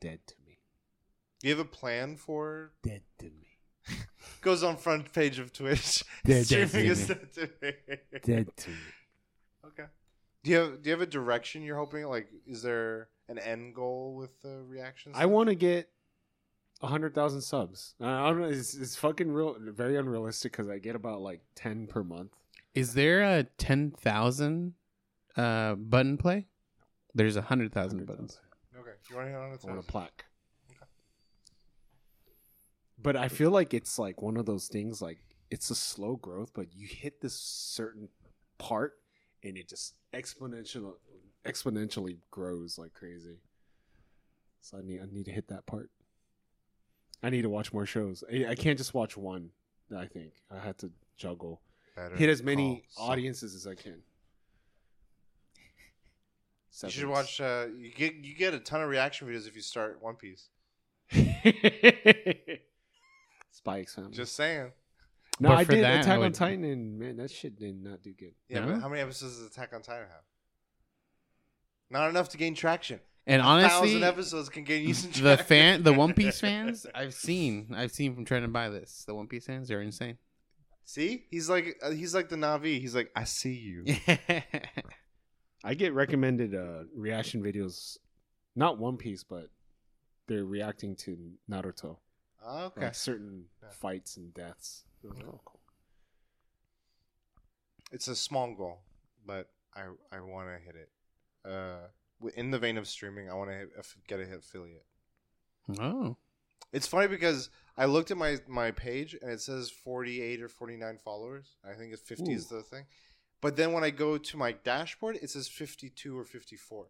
dead to me. you have a plan for? Dead to me. Goes on front page of Twitch. Dead Streaming to is me. dead to me. Dead to me. Okay. Do you have Do you have a direction you're hoping? Like, is there an end goal with the reactions? I want to get a hundred thousand subs. Uh, I don't know. It's, it's fucking real, very unrealistic because I get about like ten per month. is there a ten thousand uh, button play? There's a hundred thousand buttons. Okay. You want to hit on it? I want a plaque. But I feel like it's like one of those things. Like it's a slow growth, but you hit this certain part, and it just exponential exponentially grows like crazy. So I need I need to hit that part. I need to watch more shows. I, I can't just watch one. I think I had to juggle, Better hit as many audiences as I can. You should watch. Uh, you get you get a ton of reaction videos if you start One Piece. Spikes. X Family. Just saying. no, But I for did that, I Attack on would- Titan, and man, that shit did not do good. Yeah, No? but how many episodes does Attack on Titan have? Not enough to gain traction. And honestly, thousand episodes can gain you some the traction. fan, the One Piece fans, I've seen, I've seen from trying to buy this. The One Piece fans, they're insane. See, he's like uh, he's like the Na'vi. He's like, I see you. I get recommended uh, reaction videos, not One Piece, but they're reacting to Naruto, okay. like certain Yeah. fights and deaths. Those are all cool. It's a small goal, but I I want to hit it. Uh, in the vein of streaming, I want to get a hit affiliate. Oh. It's funny because I looked at my my page and it says 48 or 49 followers. I think it's 50 is the thing. But then when I go to my dashboard, it says 52 or 54.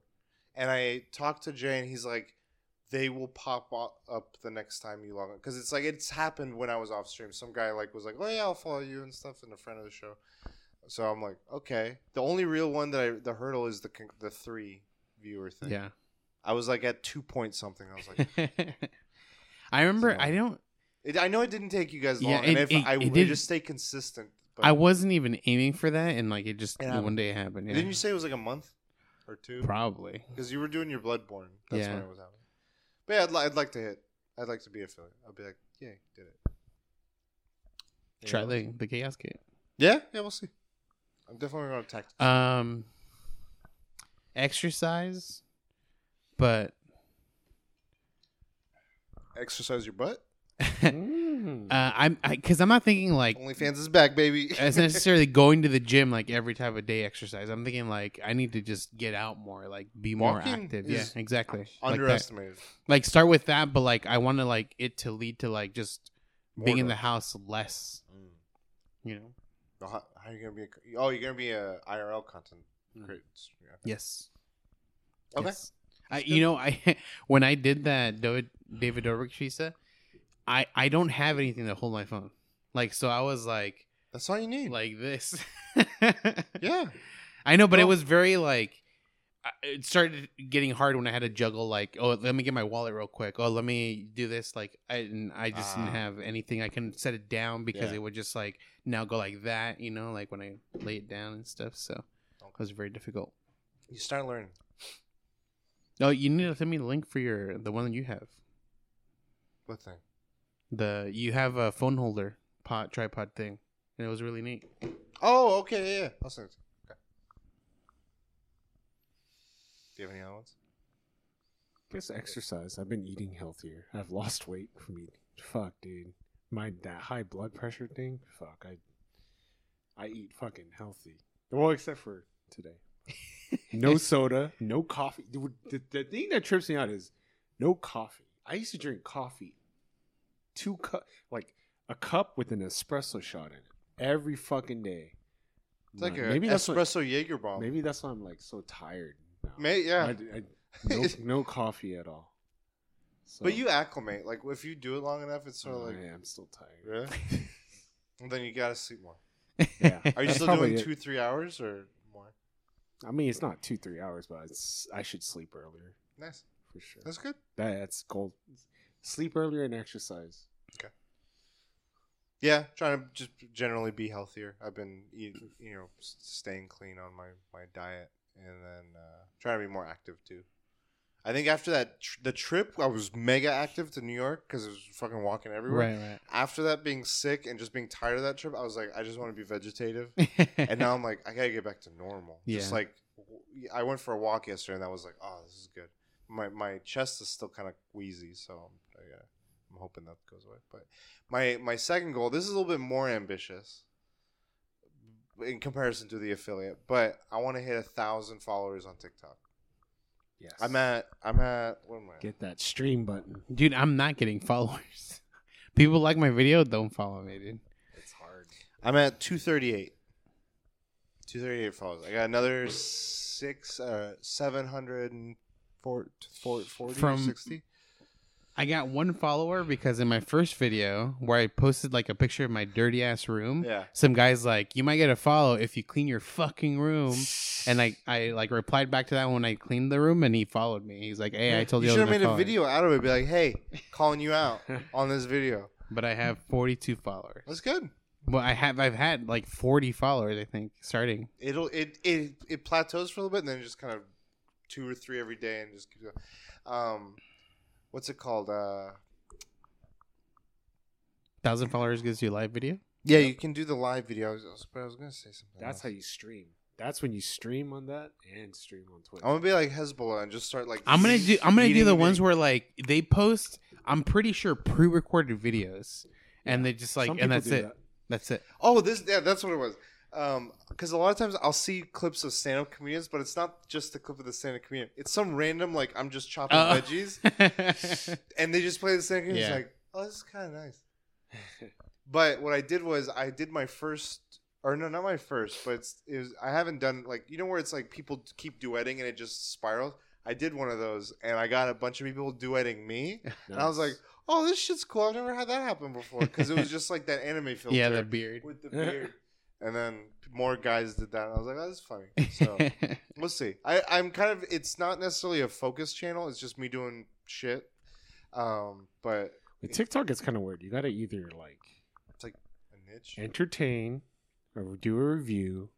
And I talked to Jay and he's like they will pop up the next time you log on because it's like it's happened when I was off stream. Some guy like was like, "Oh yeah, I'll follow you and stuff," and a friend of the show. So I'm like, okay. The only real one that I the hurdle is the the three viewer thing. Yeah. I was like at two point something. I was like, I remember. So- I don't. it, I know it didn't take you guys long, Yeah, and if it- I, it just stay consistent. But I wasn't even aiming for that, and like it just one day happened. Yeah. didn't you say it was like a month or two? Probably. Because you were doing your Bloodborne. That's Yeah. when it was happening. But yeah, I'd, li- I'd like to hit. I'd like to be a affiliate. I'd be like, yeah, did it. You Try the the chaos kit. Yeah, yeah, we'll see. I'm definitely going to tactics. Um, exercise, but Exercise your butt. Mm. uh, I'm because I'm not thinking like OnlyFans is back, baby. it's necessarily going to the gym like every type of day exercise. I'm thinking like I need to just get out more, like be more Walking active. Yeah, exactly. Like. Underestimated. like start with that, but like I want to like it to lead to like just being in the house less. Mm. You know. How, how are you gonna be? A, oh, you're gonna be a IRL content creator. Yeah. Yes. Okay. Yes. I, you know, I when I did that David David Dobrik Shisa, I I don't have anything to hold my phone. Like so, I was like That's all you need. like this. yeah. I know, but it was very like it started getting hard when I had to juggle like oh let me get my wallet real quick oh let me do this like I I just didn't Ah. have anything I can set it down because Yeah. it would just like now go like that you know like when I lay it down and stuff so it was very difficult. You start learning. Oh, you need to send me the link for your the one that you have. What thing? The you have a phone holder pot tripod thing, and it was really neat. Oh, okay, yeah, yeah. I'll send it. Okay. Do you have any other ones? I guess exercise. I've been eating healthier. I've lost weight from eating. Fuck, dude. My that high blood pressure thing. Fuck, I I eat fucking healthy. Well, except for today. No soda, no coffee. The, the, the thing that trips me out is no coffee. I used to drink coffee, two cup, like a cup with an espresso shot in it every fucking day. It's like Nah, a maybe that's espresso Jaeger bomb. maybe that's why I'm like so tired. Now. May, yeah. I, I, no, no coffee at all. So, But you acclimate. Like if you do it long enough, it's sort of oh, like yeah, I'm still tired. really. and then you gotta sleep more. Yeah. Are you still doing it. two, three hours or more? I mean, it's not two, three hours, but it's I should sleep earlier Nice. for sure. That's good. That, that's gold. Sleep earlier and exercise. Okay. Yeah, trying to just generally be healthier. I've been eating, you know, staying clean on my my diet, and then uh, trying to be more active too. I think after that tr- the trip, I was mega active to New York because I was fucking walking everywhere. Right, right. After that, being sick and just being tired of that trip, I was like, I just want to be vegetative. and now I'm like, I gotta get back to normal. Yeah. Just like w- I went for a walk yesterday, and that was like, oh, this is good. My my chest is still kind of wheezy, so I'm, I'm hoping that goes away. But my my second goal, this is a little bit more ambitious in comparison to the affiliate, but I want to hit a thousand followers on TikTok. Yes. I'm at I'm at what am I? at? get that stream button. dude, I'm not getting followers. People like my video, don't follow me, dude. It's hard. I'm at 238. 238 followers. I got another six, uh, 740, From- 60. I got one follower because in my first video where I posted like a picture of my dirty ass room, Yeah. some guy's like, "You might get a follow if you clean your fucking room." And I, I like replied back to that when I cleaned the room, and he followed me. He's like, "Hey, I told you, you should have made a video out of it. Be like, hey, calling you out on this video. But I have 42 followers. That's good. Well, I have I've had like 40 followers, I think, starting. It'll it it it plateaus for a little bit, and then just kind of two or three every day, and just keep going. Um, what's it called? Uh, Thousand followers gives you a live video. yeah, you can do the live video. I was, but I was gonna say something. That's else. how you stream. That's when you stream on that and stream on Twitter. I'm gonna be like Hezbollah and just start like. I'm gonna do I'm gonna do the ones where like they post. I'm pretty sure pre-recorded videos, and they just like Some and people that's do it. that. That's it. Oh, this yeah, that's what it was. Um, because a lot of times I'll see clips of stand-up comedians, but it's not just the clip of the stand-up comedian. It's some random like I'm just chopping Uh, veggies, and they just play the stand-up comedian. Yeah. It's like, oh, this is kind of nice. But what I did was I did my first, or no, not my first, but it's, it was, I haven't done like you know where it's like people keep duetting and it just spirals. I did one of those, and I got a bunch of people duetting me, and I was like, "Oh, this shit's cool. I've never had that happen before." Because it was just like that anime filter yeah, the beard. with the beard, and then more guys did that. And I was like, "Oh, that's funny." So we'll see. I, I'm kind of. It's not necessarily a focus channel. It's just me doing shit. Um, but With TikTok, it's kind of weird. You got to either like it's like a niche. entertain or do a review.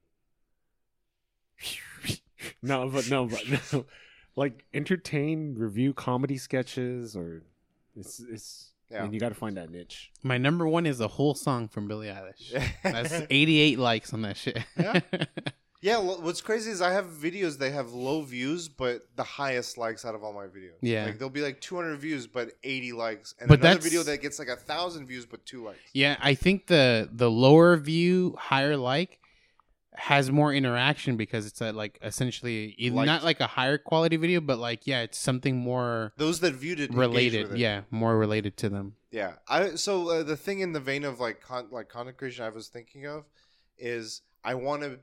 no, but no, but no. Like entertain, review comedy sketches, or it's it's. Yeah. And you got to find that niche. My number one is a whole song from Billie Eilish. That's 88 likes on that shit. Yeah, lo- What's crazy is I have videos that have low views, but the highest likes out of all my videos. Yeah. like there'll be like 200 views, but 80 likes, and But another that's- video that gets like a thousand views, but two likes. yeah, I think the the lower view, higher like has more interaction because it's a, like essentially either Liked. not like a higher quality video, but like yeah, it's something more Those that viewed it related. with it. Yeah, more related to them. Yeah. I so uh, the thing in the vein of like con- like content creation I was thinking of is I want to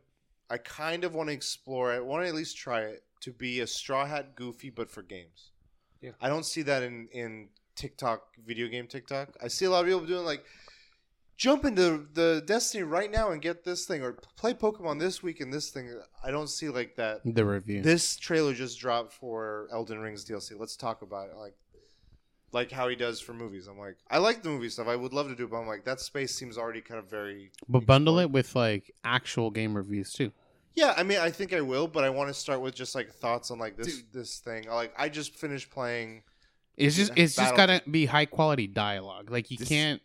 I kind of want to explore I want to at least try it to be a straw hat goofy but for games. Yeah. I don't see that in in TikTok video game TikTok. I see a lot of people doing like jump into the Destiny right now and get this thing or play Pokemon this week and this thing. I don't see like that. The review. This trailer just dropped for Elden Ring's DLC. Let's talk about it. Like, like how he does for movies. I'm like, I like the movie stuff. I would love to do, it, but I'm like, that space seems already kind of very. but bundle explored. it with like actual game reviews too. Yeah, I mean, I think I will, but I want to start with just like thoughts on like this this thing. Like, I just finished playing. It's just Yeah, it's just gotta be high quality dialogue. Like you This- can't.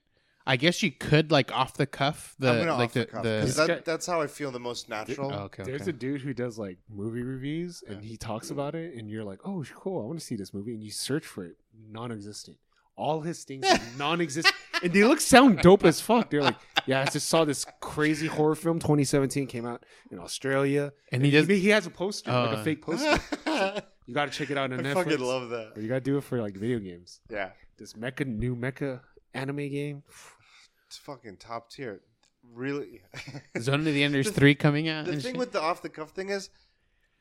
I guess you could like off the cuff the I'm gonna like off the, the, cuff, the 'cause This that, that's how I feel the most natural. Oh, okay, There's okay. a dude who does like movie reviews, and Yeah. he talks about it, and you're like, "Oh, cool! I want to see this movie." And you search for it, non-existent. All his things are non-existent, and they look sound dope as fuck. They're like, "Yeah, I just saw this crazy horror film, 2017, came out in Australia, and he does. he, he has a poster, like a Uh, fake poster. I You got to check it out on Netflix. fucking love that. Or you got to do it for like video games. Yeah, This mecha new mecha anime game. it's fucking top tier. Really. Zone of the Enders The- three coming out. the thing with the off the cuff thing is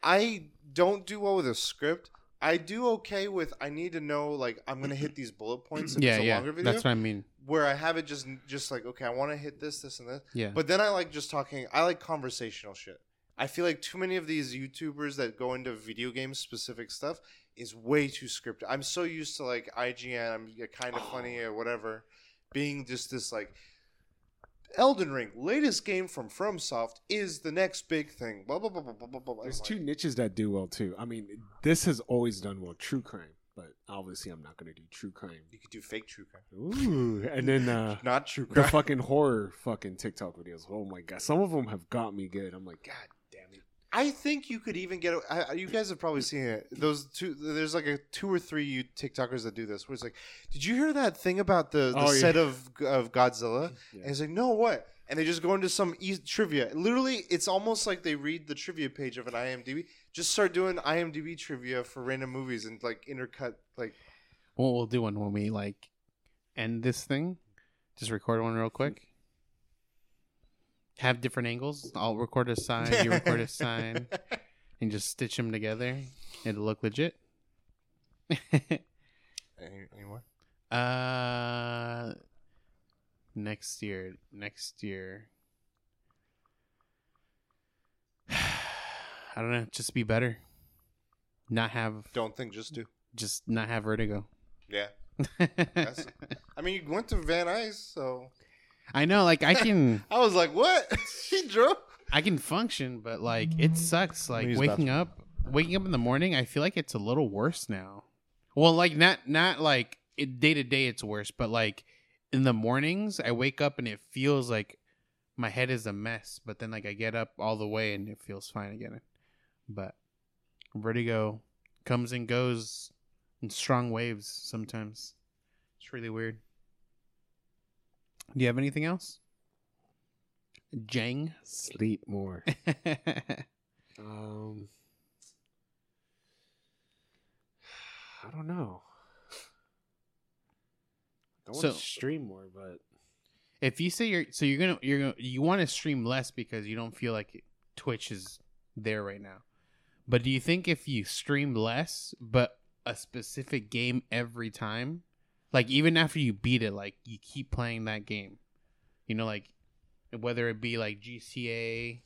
i don't do well with a script i do okay with i need to know like i'm gonna hit these bullet points if yeah, it's a yeah, longer video that's what I mean. where i have it just just like okay i want to hit this this and this Yeah, but then i like just talking i like conversational shit i feel like too many of these youtubers that go into video game specific stuff is way too scripted i'm so used to like ign i'm kind of funny or whatever being just this like Elden Ring, latest game from FromSoft, is the next big thing. Blah blah blah blah blah blah. blah. There's I'm two niches that do well too. I mean, this has always done well. True crime, but obviously, I'm not going to do true crime. You could do fake true crime, Ooh, and then uh, not true crime. the fucking horror fucking TikTok videos. Oh my god, some of them have got me good. I'm like, God. I think you could even get. I, you guys have probably seen it. Those two. There's like a two or three you TikTokers that do this. Where it's like, did you hear that thing about the, the Oh, yeah. set of of Godzilla? Yeah. And it's like, no, what? And they just go into some e- trivia. Literally, it's almost like they read the trivia page of an IMDb. Just start doing IMDb trivia for random movies and like intercut like. what we'll do one when we like end this thing. Just record one real quick. Have different angles. I'll record a sign, You record a sign, and just stitch them together. It'll look legit. Any, more? Uh, next year. Next year. I don't know. Just be better. Not have. Don't think, just do. Just not have vertigo. Yeah. I mean, you went to Van Nuys, so I know. Like I can. I was like, what? he drove. I can function, but like it sucks. Like use waking bathroom. up, waking up in the morning. I feel like it's a little worse now. Well, like not not like day to day, it's worse, but like in the mornings, I wake up and it feels like my head is a mess. But then like I get up all the way and it feels fine again. But vertigo comes and goes in strong waves sometimes. It's really weird. Do you have anything else? Jang. Sleep more. Um, I don't know. I want So- to stream more, but if you say you're so you're gonna you're gonna you want to stream less because you don't feel like Twitch is there right now. But do you think if you stream less but a specific game every time, like even after you beat it, like you keep playing that game, you know, like whether it be like GCA,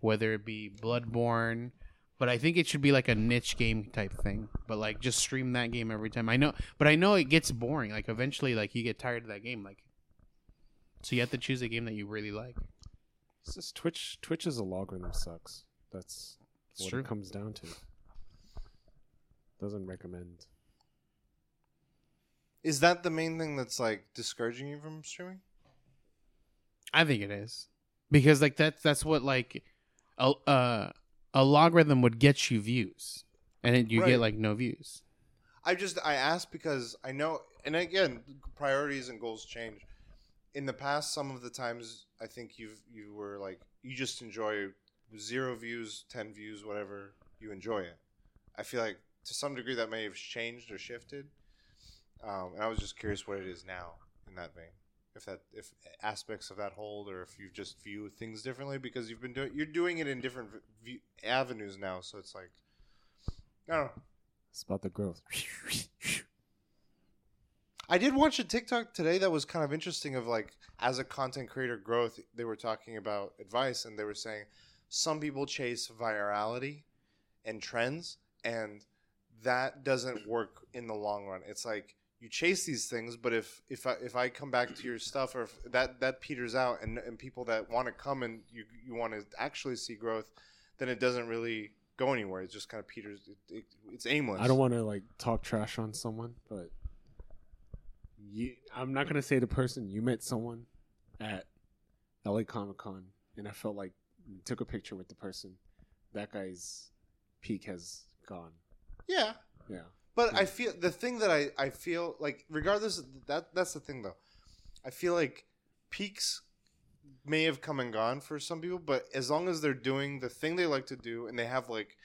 whether it be Bloodborne, but I think it should be like a niche game type thing. But like just stream that game every time. I know, but I know it gets boring. Like eventually, like you get tired of that game. Like so you have to choose a game that you really like. it's just Twitch. Twitch's algorithm sucks. That's It's what true. it comes down to. Doesn't recommend. Is that the main thing that's like discouraging you from streaming? I think it is because like that's that's what like a uh, a logarithm would get you views, and then you Right. get like no views. I just I asked because I know, and again, priorities and goals change. In the past, some of the times I think you've you were like you just enjoy zero views, ten views, whatever you enjoy it. I feel like to some degree that may have changed or shifted, um, and I was just curious what it is now in that vein. If that if aspects of that hold, or if you just view things differently because you've been doing you're doing it in different v- avenues now, so it's like I don't know. It's about the growth. I did watch a TikTok today that was kind of interesting of like as a content creator growth, they were talking about advice and they were saying some people chase virality and trends and that doesn't work in the long run. It's like you chase these things, but if if I, if I come back to your stuff or if that that peters out and, and people that want to come and you you want to actually see growth, then it doesn't really go anywhere. it's just kind of peters. It, it, it's aimless. I don't want to like talk trash on someone, but you, I'm not gonna say the person you met someone at LA Comic Con, and I felt like took a picture with the person. That guy's peak has gone. Yeah, Yeah, But I feel the thing that I, I feel like regardless that that's the thing though. I feel like peaks may have come and gone for some people, but as long as they're doing the thing they like to do and they have like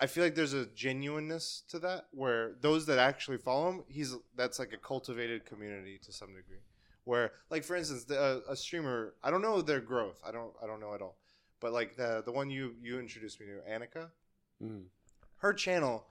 I feel like there's a genuineness to that where those that actually follow him, he's that's like a cultivated community to some degree. Where like for instance, the, uh, a streamer, I don't know their growth. I don't I don't know at all. But like the the one you you introduced me to, Annika, mm. her channel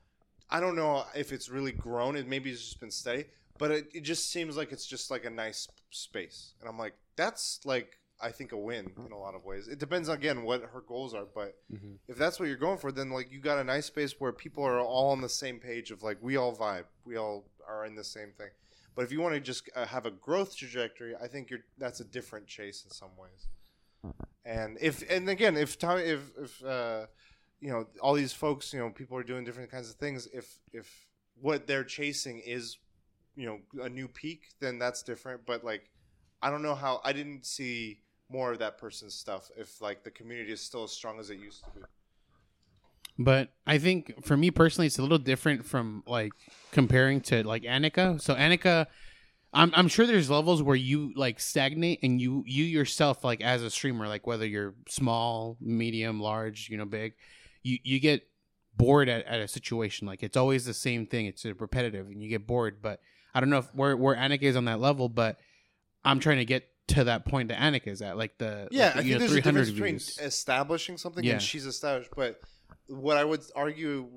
i don't know if it's really grown it maybe it's just been steady but it, it just seems like it's just like a nice space and i'm like that's like i think a win in a lot of ways. It depends again what her goals are but hmm if that's what you're going for then like you got a nice space where people are all on the same page of like we all vibe we all are in the same thing. But if you want to just uh, have a growth trajectory i think you're that's a different chase in some ways. And if and again if time if if uh you know all these folks you know people are doing different kinds of things. If if what they're chasing is you know a new peak then that's different. But like i don't know how i didn't see more of that person's stuff if like the community is still as strong as it used to be. But I think for me personally, it's a little different from like comparing to like Annika. So Annika, I'm I'm sure there's levels where you like stagnate and you you yourself like as a streamer, like whether you're small, medium, large, you know, big, you you get bored at, at a situation. Like it's always the same thing. It's repetitive and you get bored. But I don't know if where where Annika is on that level, but I'm trying to get to that point that Annika is at, like the yeah like the, i think know, there's a 300 difference between establishing something Yeah. and she's established but what i would argue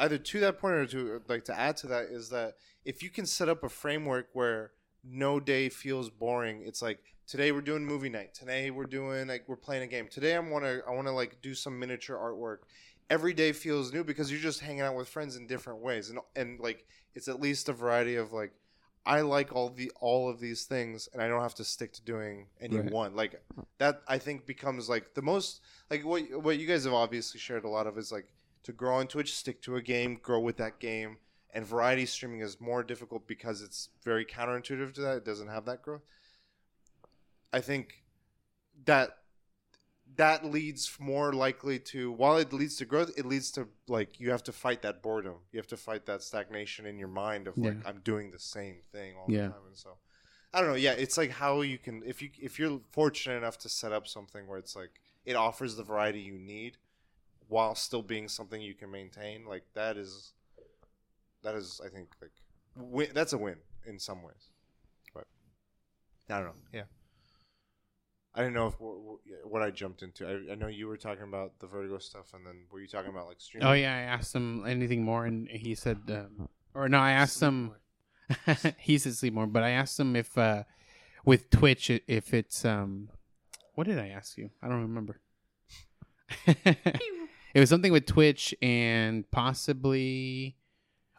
either to that point or to like to add to that is that if you can set up a framework where no day feels boring it's like today we're doing movie night today we're doing like we're playing a game today i want to i want to like do some miniature artwork every day feels new because you're just hanging out with friends in different ways and and like it's at least a variety of like I like all the all of these things and I don't have to stick to doing any Right. one. Like that I think becomes like the most like what what you guys have obviously shared a lot of is like to grow on Twitch, stick to a game, grow with that game. And variety streaming is more difficult because it's very counterintuitive to that. It doesn't have that growth. I think that that leads more likely to while it leads to growth, it leads to like you have to fight that boredom. You have to fight that stagnation in your mind of like Yeah. I'm doing the same thing all Yeah. the time. And so I don't know. Yeah, it's like how you can if you if you're fortunate enough to set up something where it's like it offers the variety you need while still being something you can maintain. Like that is that is I think like win, that's a win in some ways. But I don't know. Yeah. I don't know if what I jumped into. I, I know you were talking about the Vertigo stuff, and then were you talking about like streaming? Oh yeah, I asked him anything more, and he said, um, or no, I asked him. he said sleep more, but I asked him if uh, with Twitch if it's um, what did I ask you? I don't remember. it was something with Twitch and possibly.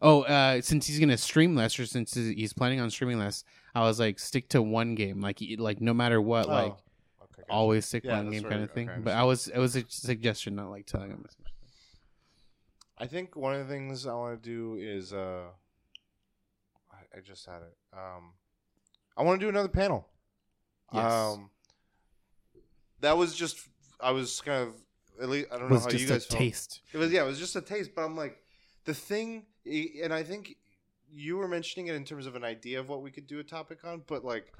Oh, uh, since he's gonna stream less, or since he's planning on streaming less, I was like, stick to one game, like like no matter what, oh. like always stick yeah, one game kind of thing. Okay, but I was it was a suggestion, not like telling him. I think one of the things I want to do is uh, I, I just had it. Um, I want to do another panel. Yes. Um, that was just I was kind of at least I don't know how you guys felt. taste. It was yeah, it was just a taste. But I'm like the thing, and I think you were mentioning it in terms of an idea of what we could do a topic on, but like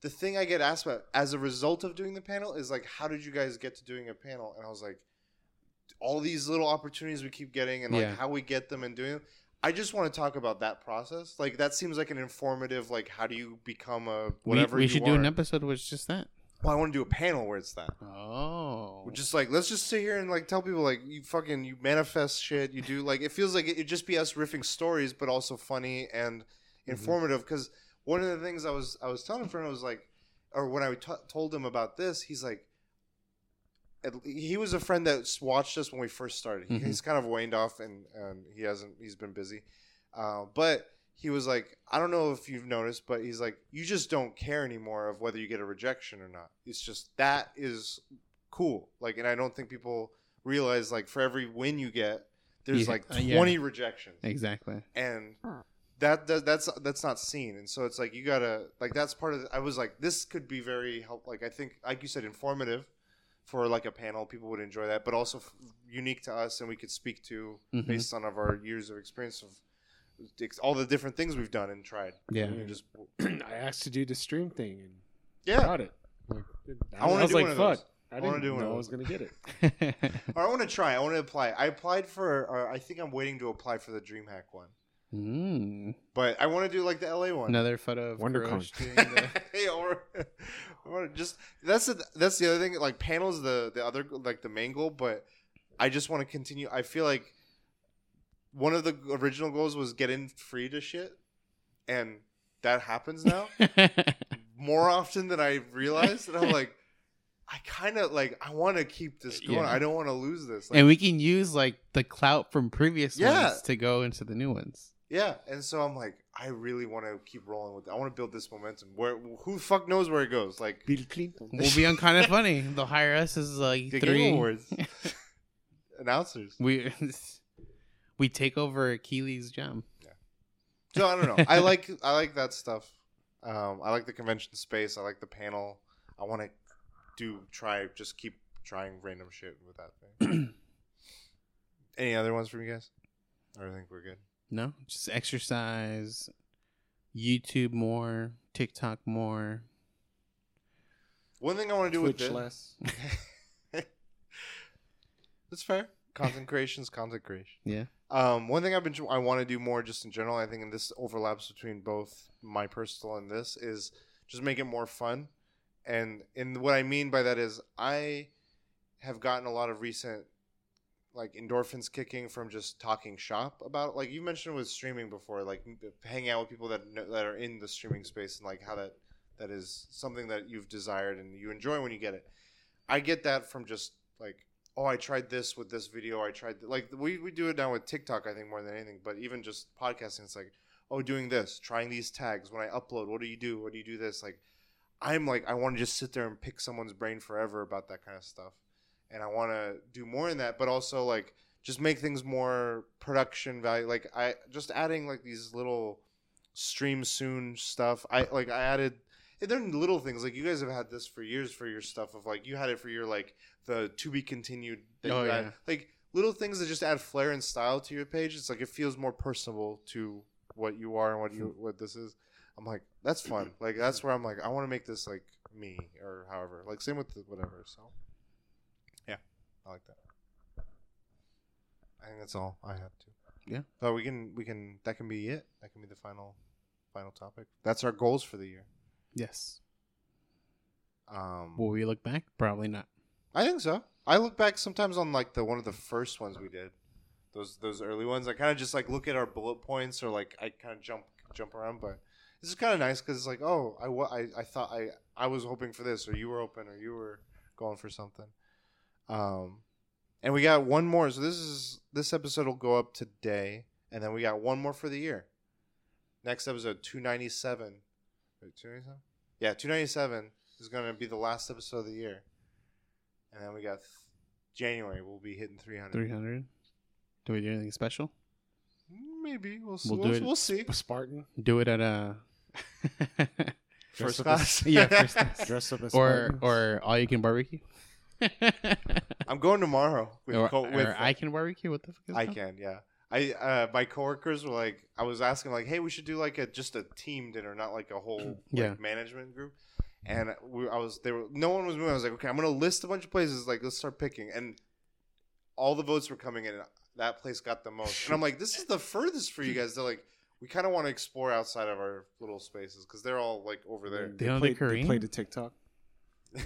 the thing I get asked about as a result of doing the panel is like, how did you guys get to doing a panel? And I was like, all these little opportunities we keep getting and like yeah. how we get them and doing them. I just want to talk about that process. Like that seems like an informative. Like how do you become a whatever? We, we should are. do an episode with just that. Well, I want to do a panel where it's that. Oh, just like let's just sit here and like tell people like you fucking you manifest shit. You do like it feels like it, would just be us riffing stories, but also funny and mm-hmm. informative. Because mm-hmm. One of the things I was I was telling a friend I was like, or when I t- told him about this, he's like, he was a friend that watched us when we first started. Mm-hmm. He's kind of waned off and, and he hasn't, he's been busy. Uh, but he was like, I don't know if you've noticed, but he's like, you just don't care anymore of whether you get a rejection or not. It's just that is cool. Like, and I don't think people realize like for every win you get, there's yeah, like 20 uh, yeah. rejections. Exactly. And that, that that's that's not seen and so it's like you gotta like that's part of the, i was like this could be very help like i think like you said informative for like a panel people would enjoy that but also f- unique to us and we could speak to mm-hmm. based on of our years of experience of all the different things we've done and tried yeah and just i asked to do the stream thing and yeah got it like, i, I was like fuck I want to do one. I was gonna get it. or I want to try. I want to apply. I applied for. I think I'm waiting to apply for the DreamHack one. Mm. But I want to do like the LA one. Another photo of WonderCon. hey, or, or just that's the that's the other thing. Like panels, the the other like the main goal, but I just want to continue. I feel like one of the original goals was get in free to shit, and that happens now more often than I realized. And I'm like, I kind of like I want to keep this going. Yeah. I don't want to lose this. Like, and we can use like the clout from previous yeah. ones to go into the new ones. Yeah, and so I'm like, I really want to keep rolling with it. I want to build this momentum. Where who fuck knows where it goes? Like Bill Clinton. We'll be on kind of funny. They'll hire us as like the three awards announcers. We we take over Keighley's jam. Yeah. So I don't know. I like I like that stuff. Um, I like the convention space. I like the panel. I want to do try just keep trying random shit with that thing. Any other ones from you guys? Or I think we're good. No, just exercise, YouTube more, TikTok more. One thing I want to do Twitch with less. That's fair. Content creation is content creation. Yeah. Um, one thing I've been I want to do more just in general. I think, and this overlaps between both my personal and this is just make it more fun. And and what I mean by that is I have gotten a lot of recent like endorphins kicking from just talking shop about like you mentioned with streaming before like uh, hanging out with people that know, that are in the streaming space and like how that that is something that you've desired and you enjoy when you get it. I get that from just like oh i tried this with this video i tried th-. like we, we do it now with tiktok i think more than anything but even just podcasting it's like oh doing this trying these tags when i upload what do you do? What do you do this? Like i'm like i want to just sit there and pick someone's brain forever about that kind of stuff and I want to do more in that, but also like just make things more production value. Like I just adding like these little stream soon stuff. I like I added. Eh, they're little things like you guys have had this for years for your stuff of like you had it for your like the to be continued. That oh, you yeah. like little things that just add flair and style to your page. It's like it feels more personable to what you are and what you what this is. I'm like, that's fun. Like that's where I'm like, I want to make this like me or however. Like same with the, whatever. So I like that. I think that's all I have to. Yeah. So we can we can that can be it. That can be the final final topic. That's our goals for the year. Yes. Um, Will we look back? Probably not. I think so. I look back sometimes on like the one of the first ones we did, those those early ones. I kind of just like look at our bullet points or like I kind of jump jump around. But this is kind of nice because it's like, oh, I, I I thought I I was hoping for this, or you were open, or you were going for something. Um, and we got one more. So this is this episode will go up today, and then we got one more for the year. Next episode two ninety seven. Two ninety seven. Yeah, two ninety seven is going to be the last episode of the year. And then we got th- January. We'll be hitting 300. 300. Do we do anything special? Maybe we'll see. We'll We'll, do it. we'll see. Spartan. Do it at a. First Dress up class. yeah, first class. Dress up as or Spartans. or all you can barbecue. I'm going tomorrow with, or, co- with or I can barbecue. What the fuck is I that? can. Yeah. I uh, my coworkers were like, I was asking like, hey, we should do like a just a team dinner, not like a whole like, Yeah. management group. And we, I was they were no one was moving. I was like, okay, I'm gonna list a bunch of places. Like, let's start picking. And all the votes were coming in. and That place got the most. And I'm like, this is the furthest for you guys. They're like, we kind of want to explore outside of our little spaces because they're all like over there. They don't do played, Korean? played a TikTok.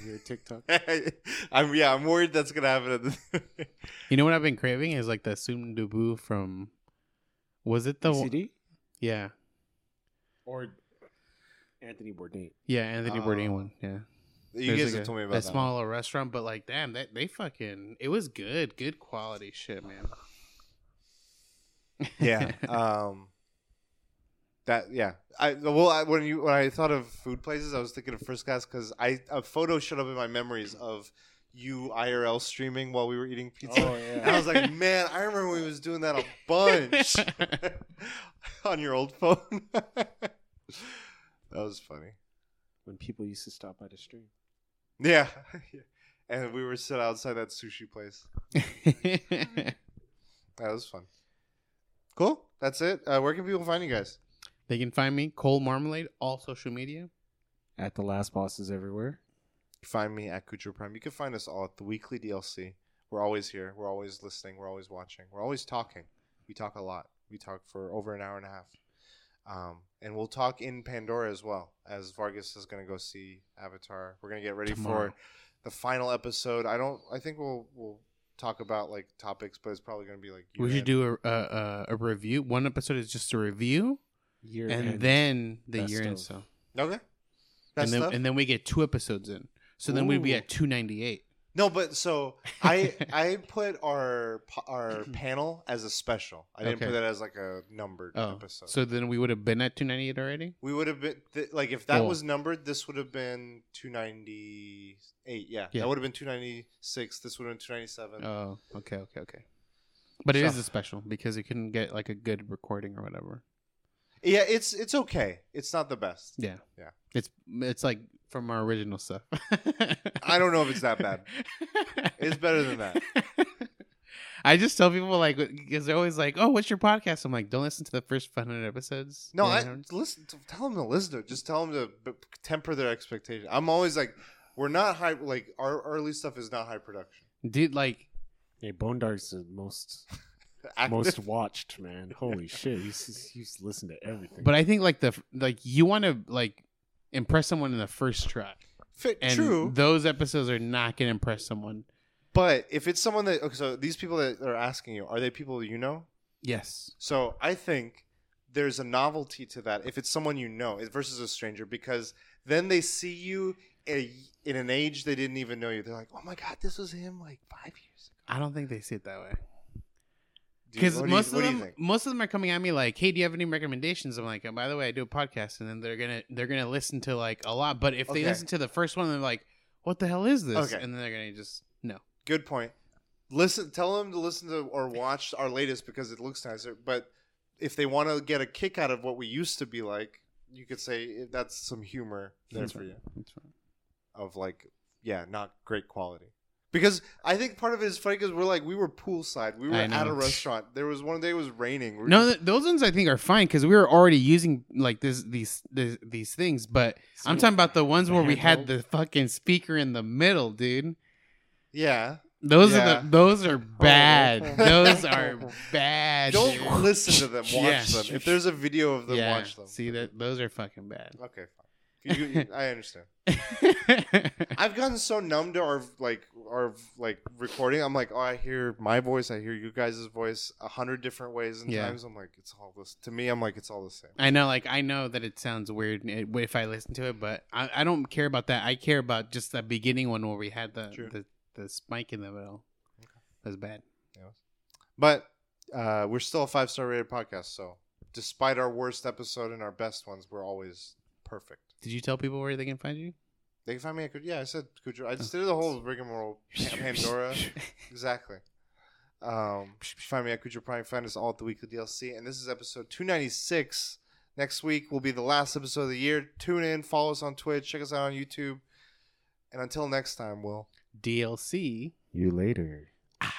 Your TikTok. I'm yeah. I'm worried that's gonna happen. You know what I've been craving is like the Soon Dubu from. Was it the one- CD yeah or Anthony Bourdain. yeah Anthony Oh. Bourdain one yeah you There's, guys like, have a- told me about that that. small little restaurant but like damn that they fucking it was good good quality shit man yeah um that yeah. I well I, when you when i thought of food places i was thinking of first class because i a photo showed up in my memories of you irl streaming while we were eating pizza. Oh, yeah. and i was like man i remember when we was doing that a bunch. On your old phone. That was funny. When people used to stop by the stream. yeah. And we were sit outside that sushi place. That was fun. Cool. That's it. Uh, where can people find you guys they can find me Cole Marmalade all social media At the last bosses everywhere. find me at Cujo Prime. You can find us all at the weekly DLC. We're always here. We're always listening. We're always watching. We're always talking. We talk a lot. We talk for over an hour and a half. Um, and we'll talk in Pandora as well, as Vargas is going to go see Avatar. We're going to get ready Tomorrow. for the final episode. I don't. I think we'll we'll talk about like topics, but it's probably going to be like we should do a, a a- a review one episode is just a review Year and end. then the year end of. stuff okay. and Best then stuff? and then we get two episodes in so then we'd be at 298 No, but so I I put our our panel as a special. I didn't Okay. put that as like a numbered oh episode. so then we would have been at 298 already we would have been th- like if that Cool. was numbered, this would have been two ninety eight. Yeah, Yeah. that would have been two ninety six. This would have been two ninety seven. Oh, okay, okay, okay. But it is So- a special because you couldn't get like a good recording or whatever. Yeah, it's it's okay. It's not the best. Yeah, Yeah. It's it's like from our original stuff. I don't know if it's that bad. It's better than that. I just tell people like because they're always like, "Oh, what's your podcast?" I'm like, "Don't listen to the first 500 episodes." No, I listen. To, tell them to listen to it. Just tell them to b- temper their expectation. I'm always like, we're not high. Like our early stuff is not high production. dude, like Hey, Bone Dark's the most Active- most watched, man. Holy shit. He's he's listened to everything. But I think like the like you want to like impress someone in the first try, Fit, and true. those episodes are not gonna impress someone. But if it's someone that okay, so these people that are asking you, are they people you know? Yes, So I think there's a novelty to that if it's someone you know versus a stranger because then they see you a, in an age they didn't even know you. They're like, oh my god, this was him like five years ago. I don't think they see it that way. Because do you- most of them, most of them are coming at me like, "Hey, do you have any recommendations?" I'm like, oh, "By the way, I do a podcast," and then they're gonna they're gonna listen to like a lot. But if they listen to the first one, they're like, "What the hell is this?" Okay. And then they're gonna just no. Good point. Listen, tell them to listen to or watch our latest because it looks nicer. But if they want to get a kick out of what we used to be like, you could say that's some humor there That's for right. you That's right. of like, yeah, not great quality. Because I think part of it is funny because we're like we were poolside, we were I at know. a restaurant. There was one day it was raining. We're No, just- th- those ones I think are fine because we were already using like this these these, these things. But I'm talking about the ones where we had the fucking speaker in the middle, dude. yeah. Those Yeah. are the those are oh. bad. those are bad. Don't dude. listen to them. Watch Yeah. them. If there's a video of them, yeah, watch them. see that those are fucking bad. Okay, fine. You- you- I understand. I've gotten so numb to our like our like recording. I'm like, oh, I hear my voice, I hear you guys' voice a hundred different ways and Yeah. times. I'm like, it's all this. To me, I'm like, it's all the same. I know, like I know that it sounds weird if I listen to it, but I, I don't care about that. I care about just the beginning one where we had the True. the, the spike in the middle. That was bad. But uh, we're still a five star rated podcast, so despite our worst episode and our best ones, we're always perfect. Did you tell people where they can find you? They can find me at Cuj- yeah. I said Cujo. I just did the whole rigmarole. Pandora, exactly. Um, find me at Cujo Prime. Find us all at the weekly DLC, and this is episode two ninety six. Next week will be the last episode of the year. Tune in, follow us on Twitch, check us out on YouTube, and until next time, we'll DLC. You later. Ah.